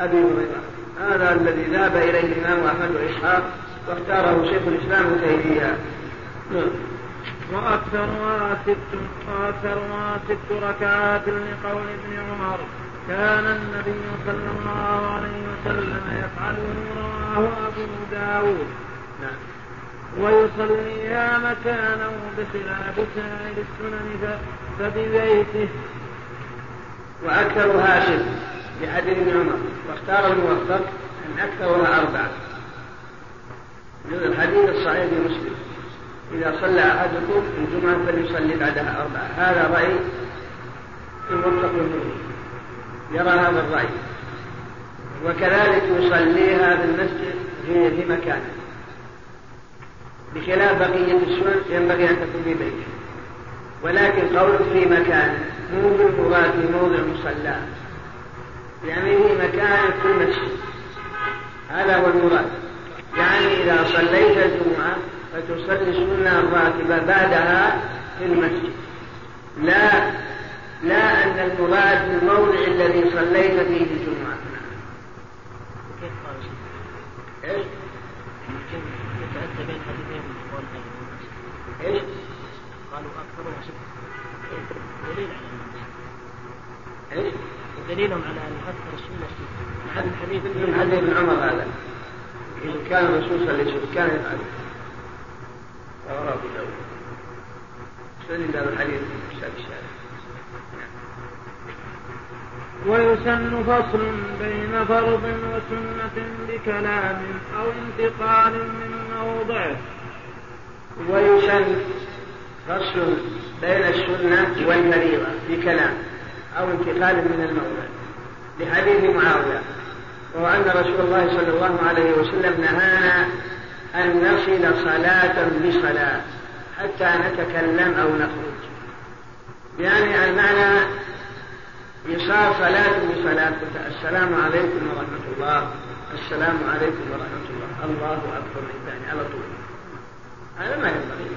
أبي هريرة. هذا الذي ذهب إليه الإمام أحمد وإسحاق واختاره شيخ الإسلام تيمية. نعم. وأكثرها ست وأكثرها ست ركعات لقول ابن عمر كان النبي صلى الله عليه وسلم يفعله رواه أبو داود. نعم. ويصليها مكانه بخلاف سائر السنن فببيته. وأكثرها ست لحديث ابن عمر. واختار الموفق أن أكثرها أربعة. الحديث الصحيح في مسلم. إذا صلى أحدكم الجمعة فليصلي بعدها أربعة. هذا رأي الموفق منه. يرى هذا الرأي. وكذلك يصليها في المسجد في مكانه. بخلاف بقية السنن ينبغي أن تكون في بيته. ولكن قول في مكان مو بالمراد في موضع مصلى يعني في مكان في المسجد. هذا هو المراد. يعني إذا صليت الجمعة فتصلي السنة الراتبة بعدها في المسجد. لا لا أن المراد في الموضع الذي صليت فيه الجمعة. كيف قال إيش؟ بين حديثين إيش؟ قالوا أكثر وشد دليل على إيش؟ دليلهم على أن أكثر السنة هذا الحديث من حديث ابن عمر هذا. إذا كان الرسول صلى الله عليه وسلم كان يفعل. رواه أبو داود. سلم الحديث في كتاب الشارع ويسن فصل بين فرض وسنة بكلام أو انتقال من موضعه ويسن فصل بين السنة والفريضة بكلام أو انتقال من المولى لحديث معاوية وهو أن رسول الله صلى الله عليه وسلم نهانا أن نصل صلاة بصلاة حتى نتكلم أو نخرج. يعني المعنى يصار صلاة بصلاة السلام عليكم ورحمة الله السلام عليكم ورحمة الله الله أكبر يعني على طول. هذا ما ينبغي.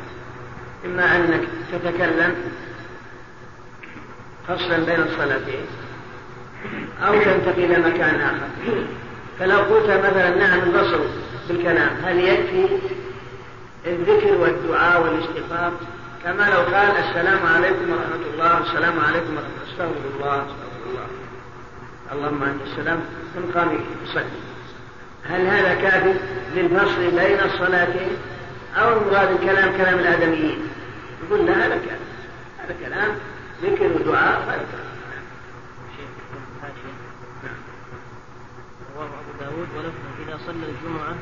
إما أنك تتكلم فصلا بين الصلاتين أو تنتقل إلى مكان آخر. فلو قلت مثلا نعم البصر بالكلام هل يكفي الذكر والدعاء والاستغفار؟ كما لو قال السلام عليكم ورحمة الله السلام عليكم ورحمة الله استغفر الله استغفر الله. اللهم أنت السلام ثم قام يصلي. هل هذا كافي للفصل بين الصلاتين؟ أو المراد الكلام كلام الآدميين. يقول لا هذا كلام. هذا كلام ذكر ودعاء هذا كلام. رواه أبو داود ولفظه إذا صلى الجمعة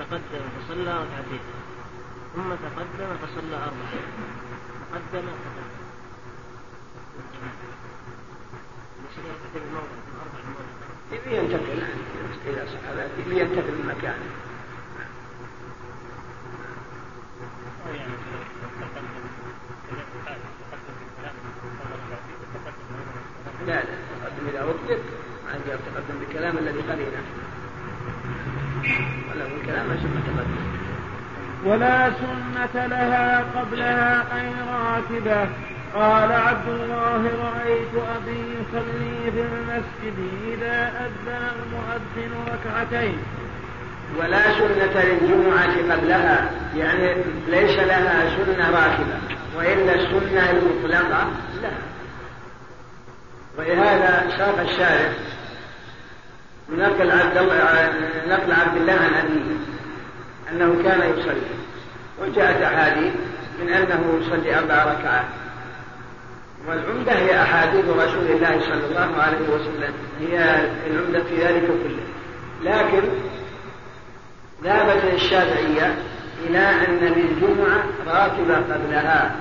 تقدم فصلى ركعتين. ثم تقدم فصلى أربعة. تقدم تقدم ينتقل. إلى صحابات يبي ينتقل من مكانه. لا لا تقدم إذا ما عندي تقدم بالكلام الذي قرينه ولا الكلام ما تقدم ولا سنة لها قبلها أي راتبة قال عبد الله رأيت أبي يصلي في المسجد إذا أذن المؤذن ركعتين. ولا سنة للجمعة قبلها يعني ليس لها سنة راتبة وإلا السنة المطلقة لا. ولهذا ساق الشارع نقل عبد الله نقل عبد الله عن أبيه أنه كان يصلي وجاءت أحاديث من أنه يصلي أربع ركعات. والعمدة هي أحاديث رسول الله صلى الله عليه وسلم هي العمدة في ذلك كله. لكن ذهبت الشافعية إلى أن للجمعة راتبة قبلها.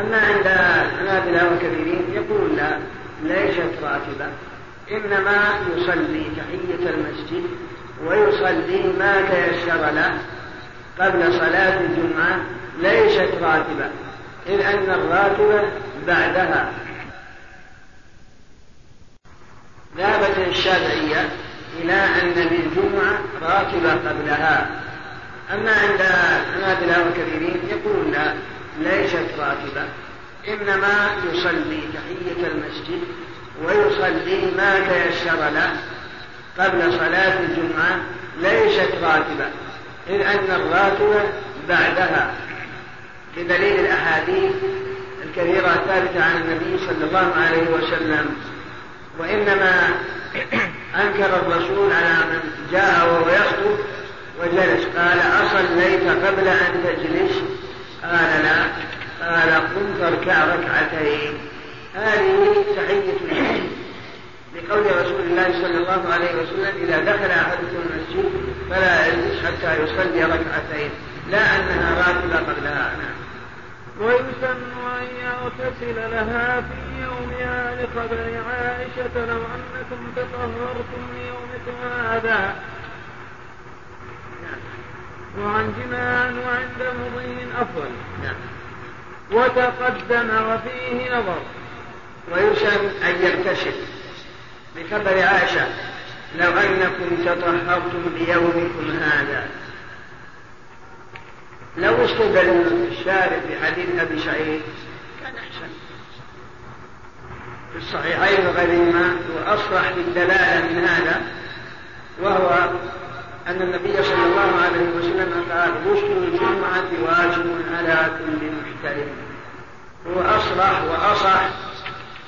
أما عند الحنابلة وكثيرين يقول لا ليست راتبة إنما يصلي تحية المسجد ويصلي ما تيسر له قبل صلاة الجمعة ليست راتبة إذ أن الراتبة بعدها. ذهبت الشافعية إلى أن للجمعة راتبة قبلها. أما عند حنابلة وكثيرين يقول لا ليست راتبة إنما يصلي تحية المسجد ويصلي ما تيسر له قبل صلاة الجمعة ليست راتبة إذ أن الراتبة بعدها. بدليل الأحاديث الكثيرة الثابتة عن النبي صلى الله عليه وسلم وإنما أنكر الرسول على من جاء وهو يخطب وجلس. قال أصليت قبل أن تجلس؟ قال لا. قال قم فاركع ركعتين. هذه تحية لقول رسول الله صلى الله عليه وسلم إذا دخل أحدكم المسجد فلا يجلس حتى يصلي ركعتين لا أنها راتبة قبلها. نعم. ويسن أن يغتسل لها في يومها لخبر عائشة لو أنكم تطهرتم ليومكم هذا. وعن جماع وعند مضي أفضل. وتقدم وفيه نظر. ويسن أن يغتسل بخبر عائشة لو أنكم تطهرتم ليومكم هذا. لو استدل الشارع بحديث أبي سعيد كان أحسن. في الصحيحين وغيرهما وأصرح بالدلالة من هذا وهو أن النبي صلى الله عليه وسلم قال غسل الجمعة واجب على كل محترم. هو أصرح وأصح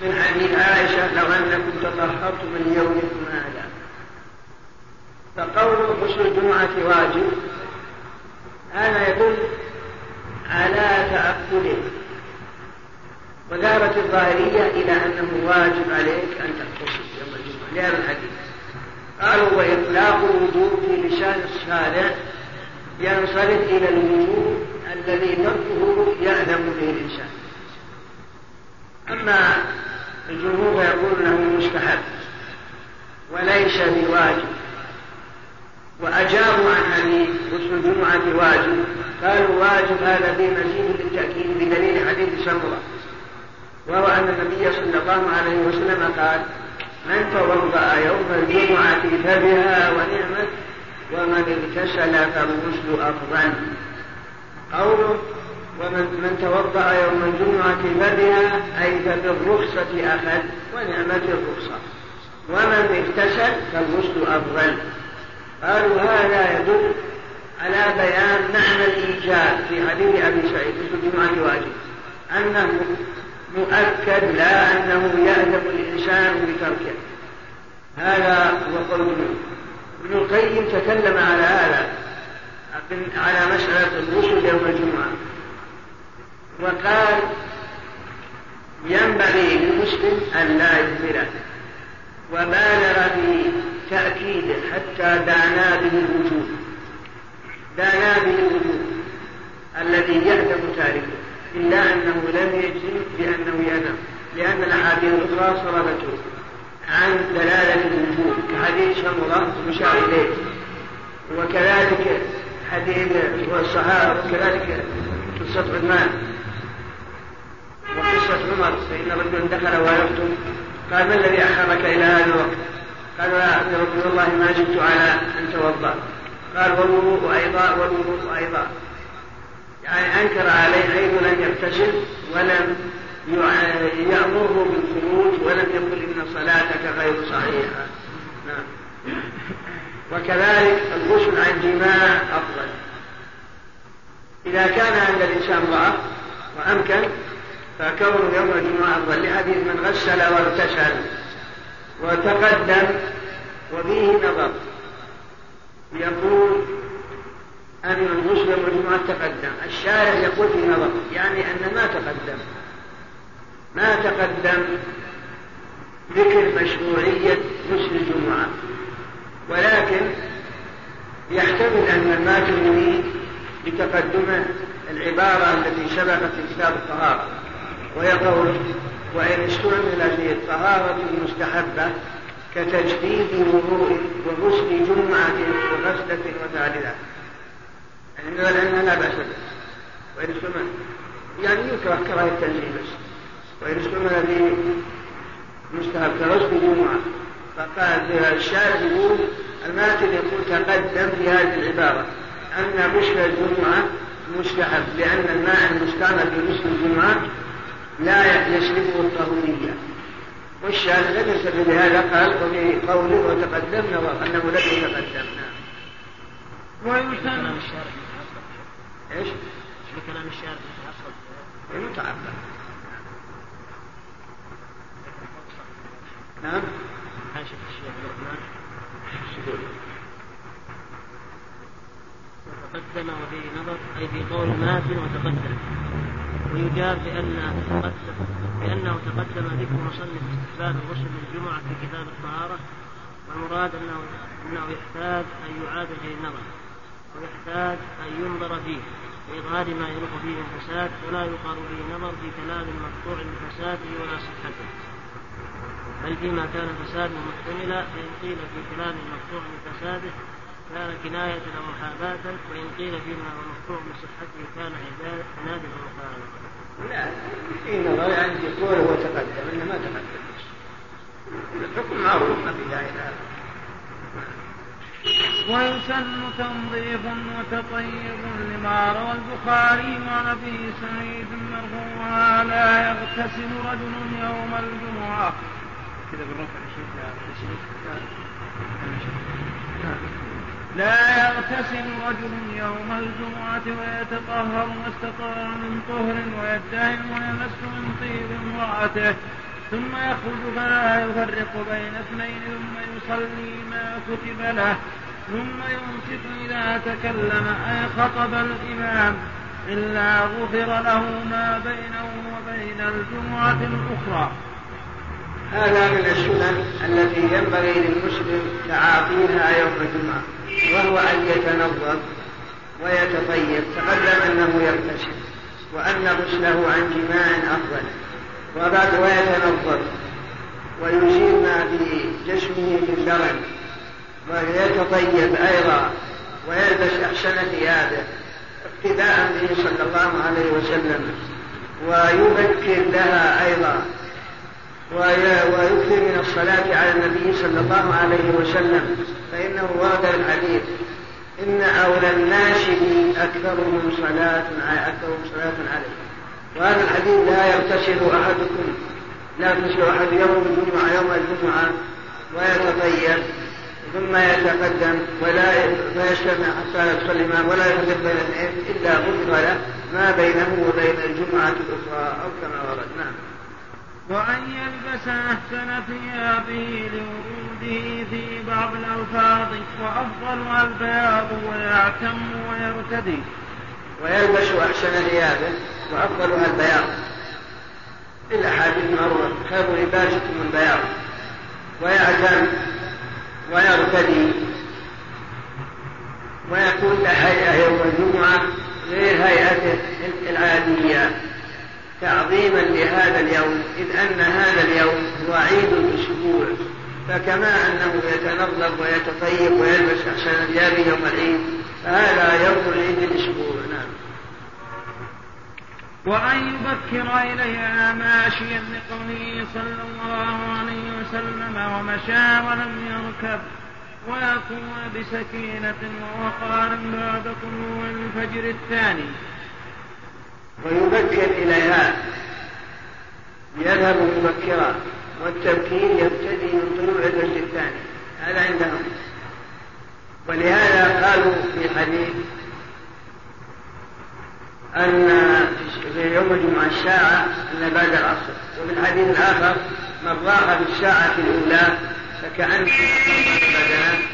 من حديث عائشة لو أنكم تطهرتم من يومكم هذا فقول غسل الجمعة واجب هذا يدل على تأكله وذهبت الظاهرية إلى أنه واجب عليك أن تغتسل يوم الجمعة. لهذا الحديث قالوا وإطلاق في لسان الشارع ينصرف إلى الوجوب الذي تركه يألم به الإنسان. أما الجمهور يقول أنه مستحب وليس بواجب. وأجابوا عن حديث غسل الجمعة واجب. قالوا واجب هذا فيه مزيد للتأكيد بدليل حديث سمرة وهو أن النبي صلى الله عليه وسلم قال من توضأ يوم الجمعة فبها ونعمت ومن اغتسل فالغسل أفضل. قوله ومن من توضأ يوم الجمعة فبها أي فبالرخصة أخذ ونعمة الرخصة. ومن اغتسل فالغسل أفضل. قالوا هذا يدل على بيان معنى الإيجاب في حديث أبي سعيد غسل الجمعة واجب أنه مؤكد لا أنه يألم الإنسان بتركه. هذا هو قول ابن القيم تكلم على هذا على مسألة الغسل يوم الجمعة. وقال ينبغي للمسلم أن لا يهمله. وبالغ في تأكيده حتى دانا به الوجود. دانا به الوجود الذي يهدم تاركه. إلا أنه لم يجزم بأنه يأدم لأن الأحاديث الأخرى صرفته عن دلالة الوجود. كحديث شمرة مشار إليه وكذلك حديث والصحابة وكذلك قصة عثمان. وقصة عمر. فإن رجلا دخل ويخطب قال ما الذي أخرك إلى هذا الوقت؟ قال يا رسول الله ما جئت على أن توضأ. قال والوضوء أيضا والوضوء أيضا. يعني أنكر عليه حيث لم يغتسل ولم يأمره بالخروج ولم يقل إن صلاتك غير صحيحة. نعم. وكذلك الغسل عن جماع أفضل. إذا كان عند الإنسان ضعف وأمكن فكون يوم الجمعة أفضل لحديث من غسل واغتسل وتقدم وفيه نظر. يقول أن يوم الجمعة تقدم. الشارع يقول فيه نظر يعني أن ما تقدم. ما تقدم ذكر مشروعية غسل الجمعة. ولكن يحتمل أن الماتريدي بتقدم العبارة التي سبقت في كتاب الطهارة وهي قول وإن استعمل في الطهارة المستحبة كتجديد وضوء وغسل جمعة وغسلة وثالثة يعني لأنها لا بأس به. وإن استعمل يعني يكره كراهة التنزيل بس. وإن استعمل في مستحب كغسل جمعة. فقال الشارع يقول الماتن يقول تقدم في هذه العبارة أن غسل الجمعة مستحب لأن الماء المستعمل في غسل الجمعة لا يسلبه الطهورية والشارع لم ينتبه لهذا قال وفي قوله وتقدمنا وأنه لم يتقدم نعم ويسن إيش؟ بكلام الشارع متعبد نعم. حاشية الشيخ الرحمن. وتقدم وفيه نظر أي في قول ماتن وتقدم. ويجاب بأن تقدم بأنه تقدم ذكر مصنف استحباب الغسل للجمعة في كتاب الطهارة والمراد أنه أنه يحتاج أن يعاد به النظر ويحتاج أن ينظر فيه لإظهار ما يروح فيه الفساد ولا يقال به نظر في كلام مقطوع بفساده ولا صحته. بل فيما كان فساده محتملا فإن قيل في كلام مقطوع بفساده كان كناية أو محاباة وإن قيل فيما هو مقطوع بصحته كان عنادا ومخالفة. لا في نظر يعني يقول هو تقدم إنما تقدم. الحكم معروف ما في داعي ويسن تنظيف وتطيب لما روى البخاري عن ابي سعيد مرفوعا لا يغتسل رجل يوم الجمعة. كذا بالرفع لا يغتسل رجل يوم الجمعة ويتطهر ما استطاع من طهر ويدهن ويمس من طيب امرأته ثم يخرج فلا يفرق بين اثنين ثم يصلي ما كتب له ثم ينصت إذا تكلم أي خطب الإمام إلا غفر له ما بينه وبين الجمعة الأخرى. هذا من السنن التي ينبغي للمسلم تعاطيها يوم الجمعة وهو أن يتنظف ويتطيب تقدم أنه يغتسل وأن غسله عن جماع أفضل. وبعد ويتنظف ويزيل ما في جسمه من درن ويتطيب أيضا ويلبس أحسن ثيابه اقتداء به صلى الله عليه وسلم. ويبكر لها أيضا ويكثر من الصلاة على النبي صلى الله عليه وسلم فإنه ورد الحديث إن أولى الناس أكثرهم صلاة أكثرهم صلاة عليه. وهذا الحديث لا يغتسل أحدكم لا يغتسل أحد يوم الجمعة يوم الجمعة ويتطيب ثم يتقدم ولا فيجتمع حتى يدخل الإمام ولا يفرق بين الاثنين إلا غفر ما بينه وبين الجمعة الأخرى أو كما ورد. نعم. وأن يلبس أحسن ثيابه لوروده في بعض الألفاظ وأفضلها البياض ويعتم ويرتدي. ويلبس أحسن ثيابه وأفضلها البياض. الأحاديث معروفة خير لباسكم البياض ويعتم ويرتدي. ويكون هيئة يوم الجمعة غير هيئته العادية. تعظيما لهذا اليوم إذ أن هذا اليوم هو عيد الأسبوع. فكما أنه يتنظف ويتطيب ويلبس أحسن ثيابه يوم العيد فهذا يوم العيد الأسبوع. نعم. وأن يبكر إليها ماشيا لقوله صلى الله عليه وسلم ومشى ولم يركب ويكون بسكينة ووقار بعد طلوع الفجر الثاني. ويبكر إليها. يذهب مبكرا. والتبكير يبتدي من طلوع الفجر الثاني. هذا عندهم. ولهذا قالوا في حديث أن في يوم الجمعة الساعة أن بعد العصر. وفي الحديث الآخر من راح في الساعة الأولى فكأن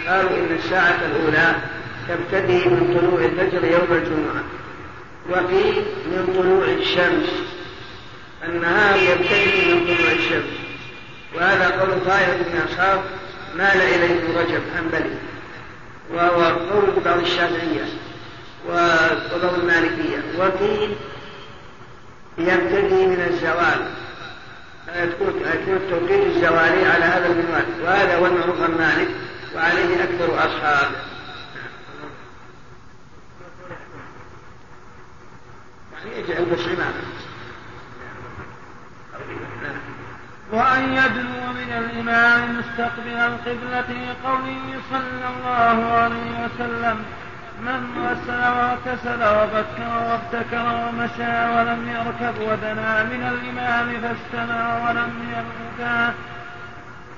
قالوا إن الساعة الأولى تبتدي من طلوع الفجر يوم الجمعة. وفي من طلوع الشمس النهار يبتدي من طلوع الشمس. وهذا قول طائفة من أصحاب مال إليه ابن رجب حنبلي وهو قول بعض الشافعية وبعض المالكية. وفي يبتدي من الزوال. يكون التوقيت الزوالي على هذا المنوال وهذا هو المعروف عن مالك وعليه أكثر أصحابه يعني يجعل بس وأن يدنو من الإمام مستقبل القبلة قوله صلى الله عليه وسلم من غسل واغتسل وبكر وابتكر ومشى ولم يركب ودنا من الإمام فاستمع ولم يركع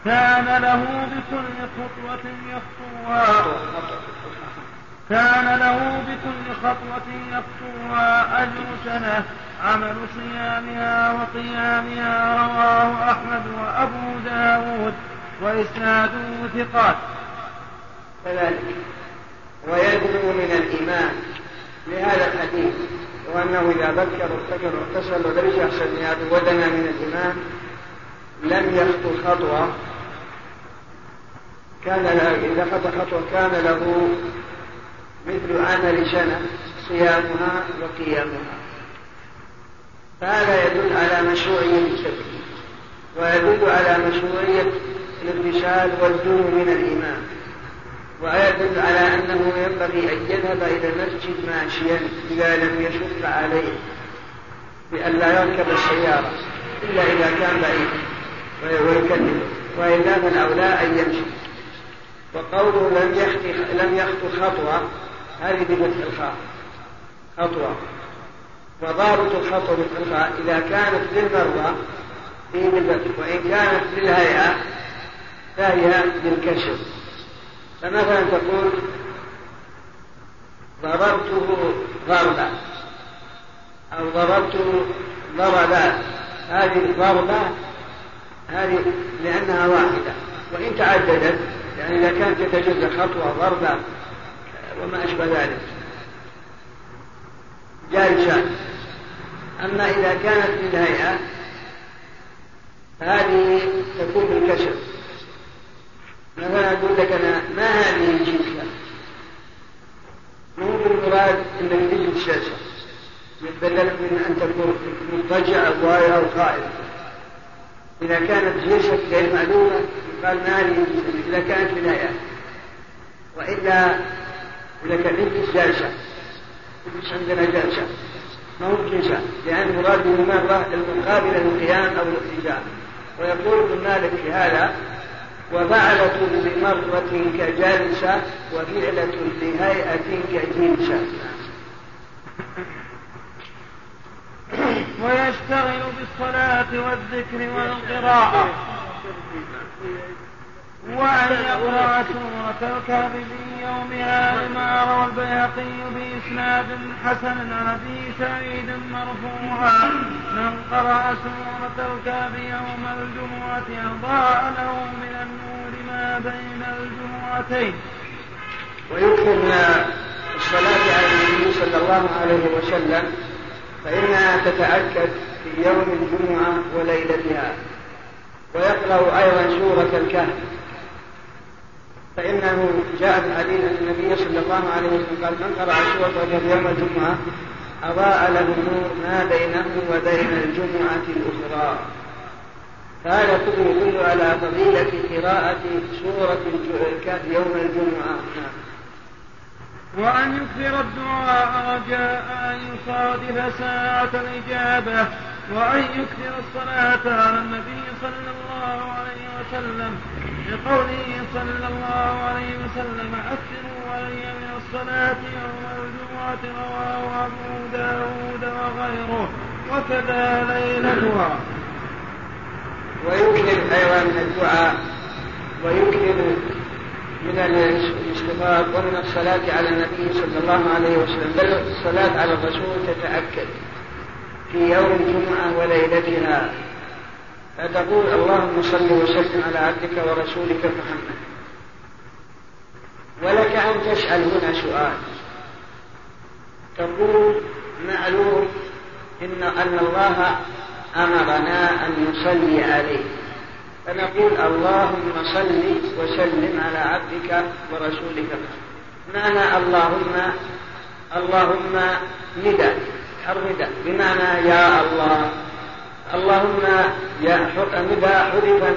كان له بكل خطوة يخطوها كان له بكل خطوة يخطوها أجر سنة عمل صيامها وقيامها رواه أحمد وأبو داود وإسناده ثقات. كذلك ويدنو من الإيمان لهذا الحديث وأنه إذا بكر وارتكب واغتسل ولبس أحسن ودنا من الإيمان لم يخطو خطوة كان له إذا خطى خطوة كان له مثل عمل سنة صيامها وقيامها. فهذا يدل على مشروعية السبت ويدل على مشروعية الاغتسال والدنو من الإيمان ويدل على أنه ينبغي أن يذهب إلى المسجد ماشيا إذا لم يشق عليه بأن لا يركب السيارة إلا إذا كان بعيدا ويكلم وإلا فالأولى أن يمشي. وقوله لم يخطو لم يخطو خطوة هذه بفتح الخاء خطوة. وضابط الخطوة بفتح الخاء إذا كانت للمرة فيه بالفتح وإن كانت للهيئة فهي بالكسر فمثلا تقول ضربته ضربا أو ضربته ضربا هذه الضربة هذه لأنها واحدة. وإن تعددت يعني إذا كانت تتجزأ خطوة ضربة وما أشبه ذلك. جالسان أما إذا كانت للهيئة هذه تكون بالكسر مثلا أقول لك أنا ما هذه الجلسة مو بالمراد أنك تجلس جلسة بدلا من أن تكون مضطجع أو واعي أو قائم إذا كانت جلسة غير معلومة يقال ما هذه إذا كانت بداية وإلا إذا كان نجلس جلسة نجلس عندنا جلسة ما هو جلسة لأن مراد بالمرة المقابلة للقيام أو الاتجاه ويقول ابن مالك في هذا وفعلة لمرة كجلسة وفعلة لهيئة كجلسة. ويشتغل بالصلاة والذكر والقراءة. وأن يقرأ سورة الكهف في يومها لما روى البيهقي بإسناد حسن عن أبي سعيد مرفوعا. من قرأ سورة الكهف يوم الجمعة أضاء له من النور ما بين الجمعتين. ويمكن الصلاة على النبي صلى الله عليه وسلم فإنها تتأكد في يوم الجمعة وليلتها. ويقرأ أيضا سورة الكهف. فإنه جاء في الحديث أن النبي صلى الله عليه وسلم قال من قرأ سورة الكهف يوم الجمعة أضاء له النور ما بينه وبين الجمعة الأخرى هذا كله يدل على فضيلة قراءة سورة الكهف يوم الجمعة نعم. وأن يكثر الدعاء رجاء أن يصادف ساعة الإجابة وأن يكثر الصلاة على النبي صلى الله عليه وسلم. لقوله صلى الله عليه وسلم أكثروا علي من الصلاة يوم الجمعة رواه أبو داود وغيره وكذا ليلتها ويكثر أيضا الدعاء ويكثر من الاستغفار ومن الصلاة على النبي صلى الله عليه وسلم بل الصلاة على الرسول تتأكد في يوم الجمعة وليلتها. فتقول اللهم صل وسلم على عبدك ورسولك محمد. ولك أن تسأل هنا سؤال. تقول معلوم إن أن الله أمرنا أن نصلي عليه. فنقول اللهم صل وسلم على عبدك ورسولك. معنى اللهم اللهم ندى ندى بمعنى يا الله. اللهم يا ندى حذف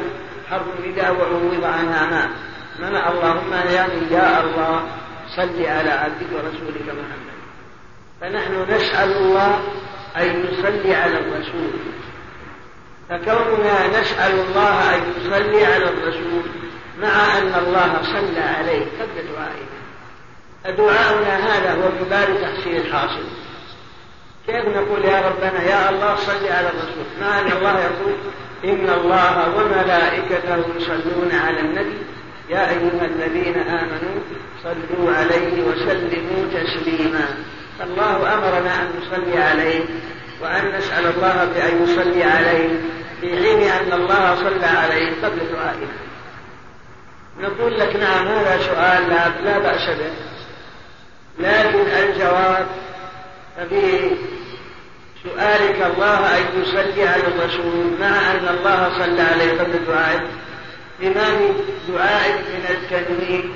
حرف ندى وعوض عنها ما. معنى اللهم يعني يا الله صل على عبدك ورسولك محمد. فنحن نسأل الله أن يصلي على الرسول. فكوننا نسأل الله أن يصلي على الرسول مع أن الله صلى عليه. قبل دعائنا فدعاؤنا هذا هو باب تحصيل الحاصل كيف نقول يا ربنا يا الله صل على الرسول؟ مع أن الله يقول إن الله وملائكته يصلون على النبي. يا أيها الذين آمنوا صلوا عليه وسلموا تسليما. فالله أمرنا أن نصلي عليه. وأن نسأل الله بأن يصلي عليه في حين أن الله صلى عليه قبل دعائنا. نقول لك نعم هذا سؤال لا, لا بأس به. لكن الجواب ففي سؤالك الله أن يصلي على الرسول مع أن الله صلى عليه قبل دعائه. بما دعاء من التنوين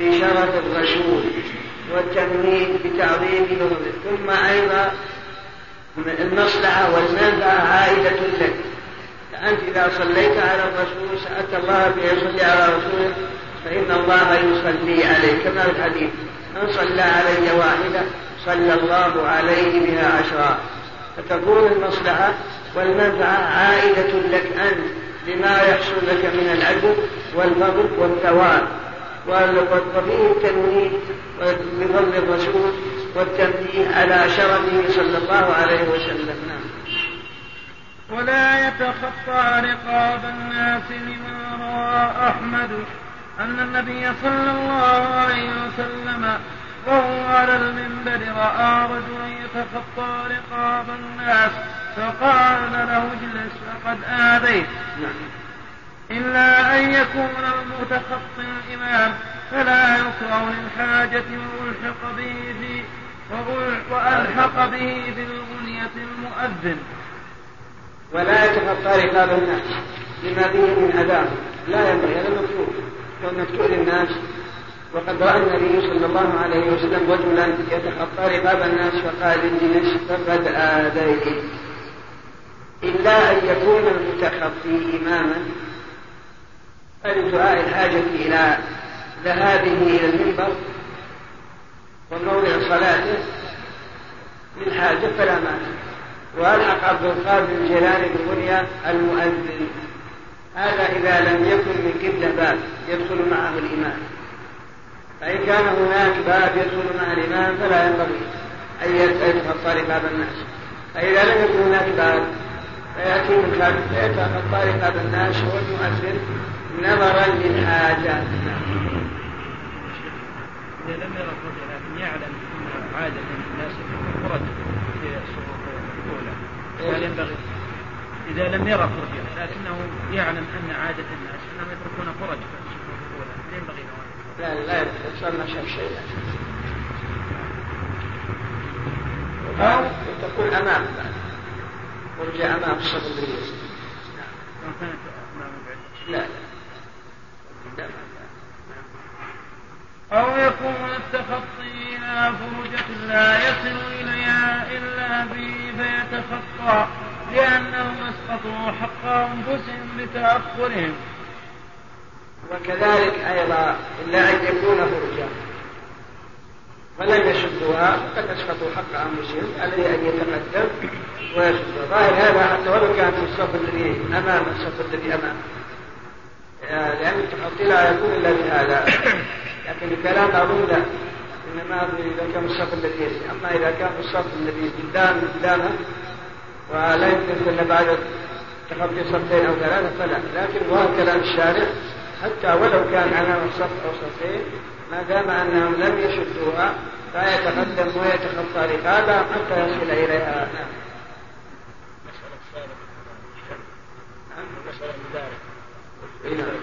بشرف الرسول والتنوين بتعظيم ثم أيضا المصلحة والمنفعة عائدة لك. فأنت إذا صليت على الرسول سألت الله بأن يصلي على رسوله فإن الله يصلي عليه كما في الحديث من صلى علي واحدة صلى الله عليه بها عشرا فتكون المصلحة والمنفعة عائدة لك أنت لما يحصل لك من العدل والفضل والثواب. وفيه التنويه بفضل الرسول والتنبيه على شرفه صلى الله عليه وسلم. نعم. ولا يتخطى رقاب الناس لما روى أحمد أن النبي صلى الله عليه وسلم وهو على المنبر رأى رجلا يتخطى رقاب الناس فقال له اجلس فقد آذيت. نعم. إلا أن يكون المتخطي الإمام فلا يكره للحاجة وألحق به في وألحق به في الغنية المؤذن. ولا يتخطى رقاب الناس لما فيه من أذاه لا ينبغي هذا كونك تؤذي الناس وقد رأى النبي صلى الله عليه وسلم رجلا يتخطى رقاب الناس فقال إني فقد آذيت إلا أن يكون المتخطي إماما فلدعاء الحاجة إلى ذهابه إلى المنبر وموضع صلاته للحاجة فلا مانع. وألحق عبد القادر الجيلاني بالبنية المؤذن. هذا إذا لم يكن من قبلة باب يدخل معه الإمام. فإن كان هناك باب يدخل مع الإمام فلا ينبغي أن يتخطى باب الناس. فإذا لم يكن هناك باب فيأتي من خلف فيتخطى باب الناس هو المؤذن نظرا للحاجة. إذا لم يرى الرجل لكن يعلم أن عادة الناس فرج في الصفوف الأولى هل ينبغي إذا لم يرى فرجا لكنه يعلم أن عادة الناس أنهم يتركون فرج في الصفوف الأولى هل ينبغي له لا لا شاف شيء أو تكون أمام ورجع أمام الصف الدريس نعم. لا لا. أو يكون التخطي إلى فرجة لا يصل إليها إلا به فيتخطى لأنهم أسقطوا حق أنفسهم بتأخرهم. وكذلك أيضا إلا أن يكون فرجة فلم يشدوها فقد أسقطوا حق أنفسهم عليه أن يتقدم ويشد. ظاهر هذا حتى ولو كان في الصف الذي أمام الصف الذي أمام. لأن التخطي لا يكون إلا بهذا لكن الكلام أظن لا إنما إذا كان الصف الذي يلي أما إذا كان الصف الذي قدام قدامه ولا يمكن إلا بعد تخطي صفين أو ثلاثة فلا. لكن ظاهر كلام الشارع حتى ولو كان أمام صف أو صفين ما دام أنهم لم يشدوها فيتقدم ويتخطى رقابهم حتى يصل إليها. نعم. مسألة المبارك.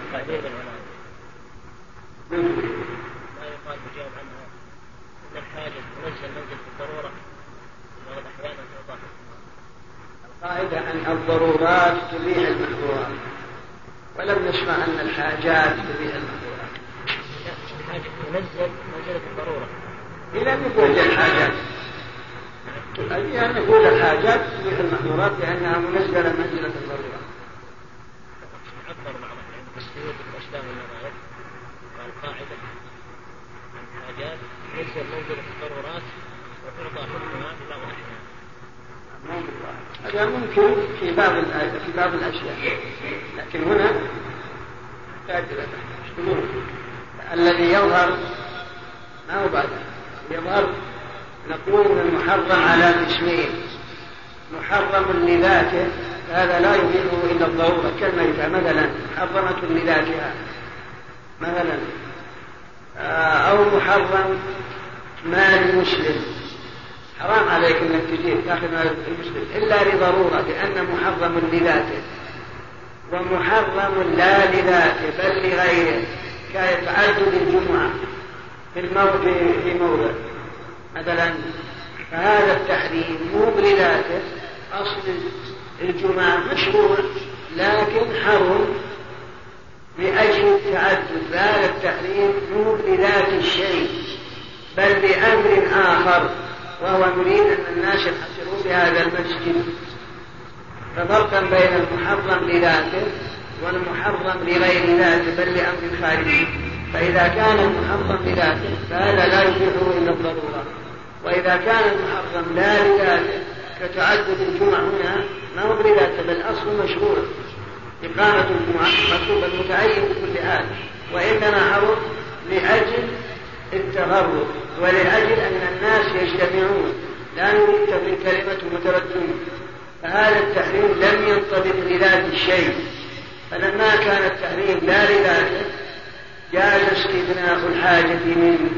ما يقال بجواب عنها. إن الحاجة تنزل منزل في الضرورة بعض أحيانا توضح القاعدة أن الضرورات تبيح المحظورات ولم نسمع أن الحاجات تبيح المحظورات. الحاجة تنزل منزله الضرورة. إلى ان نقول الحاجات إلى أن نقول الحاجات تبيح المحظورات لأنها منزلة منزله الضرورة. عبر بعض السيوط الاشباه والنظائر قاعدة. عن حاجات ليس منزلة الضرورات وتعطى حكمها في بعض الأحيان. هذا ممكن في بعض في بعض الأشياء. لكن هنا يحتاج إلى الذي يظهر ما هو بعد؟ يظهر نقول المحرم على قسمين محرم لذاته هذا لا يبيحه إلا الضرورة كالميتة مثلا محرمة لذاتها مثلا. آه، أو محرم مال المسلم حرام عليك إنك تجيب تأخذ مال المسلم إلا لضرورة لأنه محرم لذاته. ومحرم لا لذاته بل لغيره. كيتعدد الجمعه في الموضع في موضع. مثلا فهذا التحريم مو لذاته اصل الجمعة مشروع لكن حرم لأجل التعدد. هذا التحريم مو بذات الشيء بل بأمر آخر وهو نريد أن الناس يحصلوا بهذا المسجد. ففرقا بين المحرم لذاته والمحرم لغير ذاته بل لأمر خارجي. فإذا كان المحرم لذاته فهذا لا يبيحه إلا الضرورة. وإذا كان المحرم لا لذاته كتعدد الجمع هنا ما هو بذاته بل أصل مشروع إقامة مطلوب المتعين بكل حال وإنما حرم لأجل التغرب ولأجل أن الناس يجتمعون. لا نريد تكون كلمة متردد فهذا التحريم لم ينطبق لذات الشيء. فلما كان التحريم لا لذاته جاز استثناء الحاجة منه.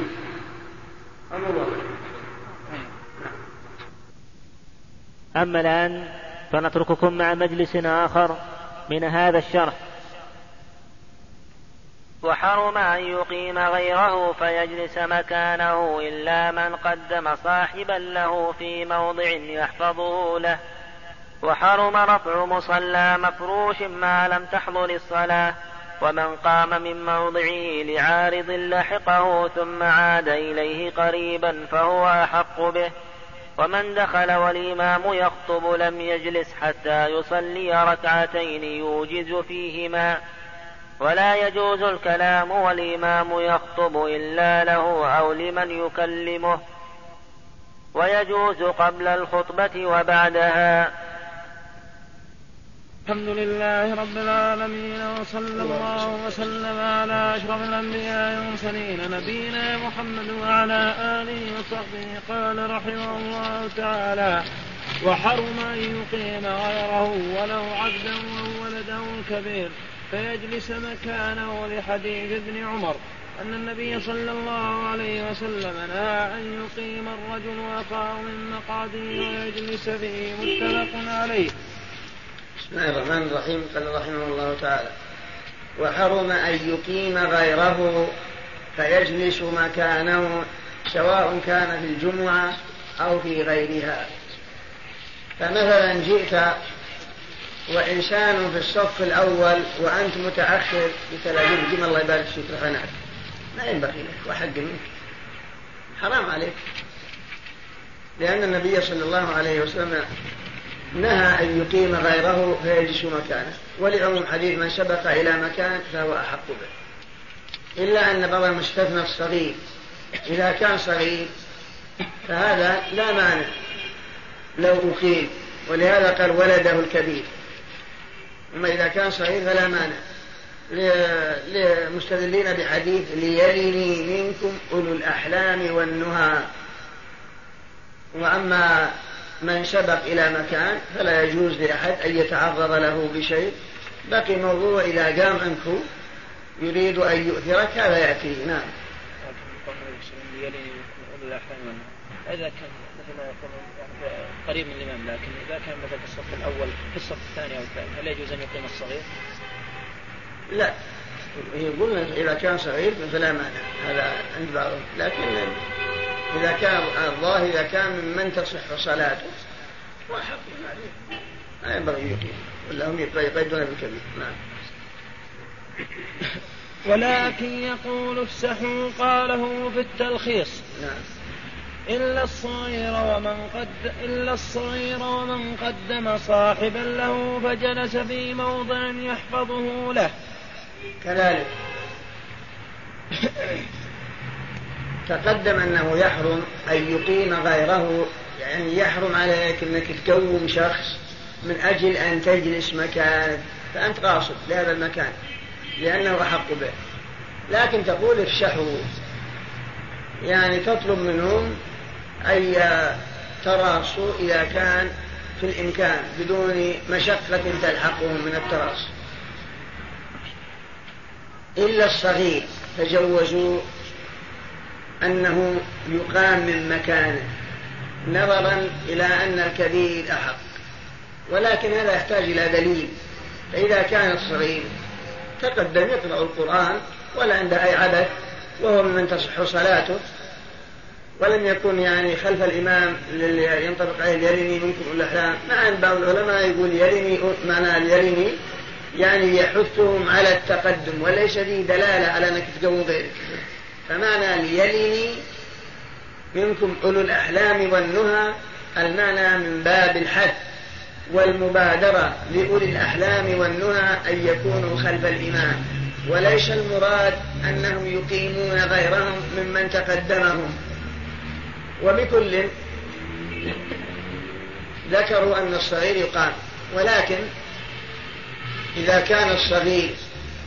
أما الآن فنترككم مع مجلس آخر من هذا الشرح. وحرم أن يقيم غيره فيجلس مكانه إلا من قدم صاحبا له في موضع يحفظه له. وحرم رفع مصلى مفروش ما لم تحضر الصلاة ومن قام من موضعه لعارض لحقه ثم عاد إليه قريبا فهو أحق به. ومن دخل والإمام يخطب لم يجلس حتى يصلي ركعتين يوجز فيهما. ولا يجوز الكلام والإمام يخطب إلا له أو لمن يكلمه. ويجوز قبل الخطبة وبعدها. الحمد لله رب العالمين وصلى الله وسلم على أشرف الأنبياء والمرسلين نبينا محمد وعلى آله وصحبه. قال رحمه الله تعالى وحرم أن يقيم غيره ولو عبدا أو ولده كبير. فيجلس مكانه لحديث ابن عمر أن النبي صلى الله عليه وسلم نهى أن يقيم الرجل أخاه من مقعده ويجلس فيه متفق عليه. بسم الله الرحمن الرحيم. قال رحمه الله تعالى وحرم أن يقيم غيره فيجلس مكانه سواء كان في الجمعة أو في غيرها. فمثلا جئت وإنسان في الصف الأول وأنت متأخر بثلاثين جمع الله يبارك فيك رفعناك ما ينبغي لك وحق منك. حرام عليك. لأن النبي صلى الله عليه وسلم نهى أن يقيم غيره فيجلس مكانه ولعموم حديث من سبق إلى مكان فهو أحق به. إلا أن بعض المستثنى الصغير إذا كان صغير فهذا لا مانع. لو أقيم ولهذا قال ولده الكبير. أما إذا كان صغير فلا مانع. لمستدلين بحديث ليلني منكم أولو الأحلام والنهى. وأما من سبق إلى مكان فلا يجوز لأحد أن يتعرض له بشيء بقي موضوع إذا قام عنكم يريد أن يؤثرك هذا يأتي. نعم. إذا كان مثل ما يكون قريب من الإمام لكن إذا كان مثلا في الصف الأول في الصف الثاني أو الثالث هل يجوز أن يقيم الصغير؟ لا. يقول إذا كان صغير فلا مانع هذا عند بعضهم لكن إذا كان الله إذا كان ممن تصح صلاته وحق عليه. ما ينبغي يقيم. ولا هم يقيدون بالكبير. نعم. ولكن يقول افسحوا قاله في التلخيص. نعم. إلا الصغير ومن قد إلا الصغير ومن قدم صاحبا له فجلس في موضع يحفظه له. كذلك. تقدم أنه يحرم أن يقيم غيره يعني يحرم عليك أنك تقوم شخص من أجل أن تجلس مكان فأنت قاصد لهذا المكان لأنه أحق به. لكن تقول افشحوا. يعني تطلب منهم أن تراصوا إذا كان في الإمكان بدون مشقة تلحقهم من التراص إلا الصغير تجوزوا أنه يقام من مكانه نظرا إلى أن الكبير أحق ولكن هذا يحتاج إلى دليل فإذا كان الصغير تقدم يقرأ القرآن ولا عنده أي عبث وهو ممن تصح صلاته ولم يكن يعني خلف الإمام ينطبق عليه يرني منكم الأحلام مع بعض العلماء يقول يرني معنى يرني يعني يحثهم على التقدم وليس فيه دلالة على أنك تقوم غيرك. فمعنى ليلني منكم أولو الأحلام والنهى المعنى من باب الحث والمبادرة لأولي الأحلام والنهى أن يكونوا خلف الإمام وليس المراد أنهم يقيمون غيرهم ممن تقدمهم. وبكل ذكروا أن الصغير يقام ولكن إذا كان الصغير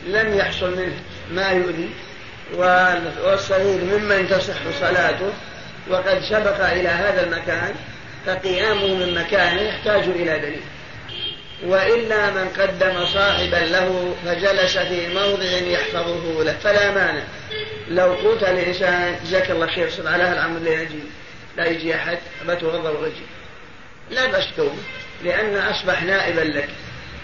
لم يحصل منه ما يؤذي والصغير ممن تصح صلاته وقد سبق إلى هذا المكان فقيامه من مكانه يحتاج إلى دليل. وإلا من قدم صاحبا له فجلس في موضع يحفظه له. فلا مانع. لو قلت الإنسان جزاك الله خير صل على العمل لا يجي لا يجي أحد بتوضأ وأجي لا بأس لأن أصبح نائبا لك.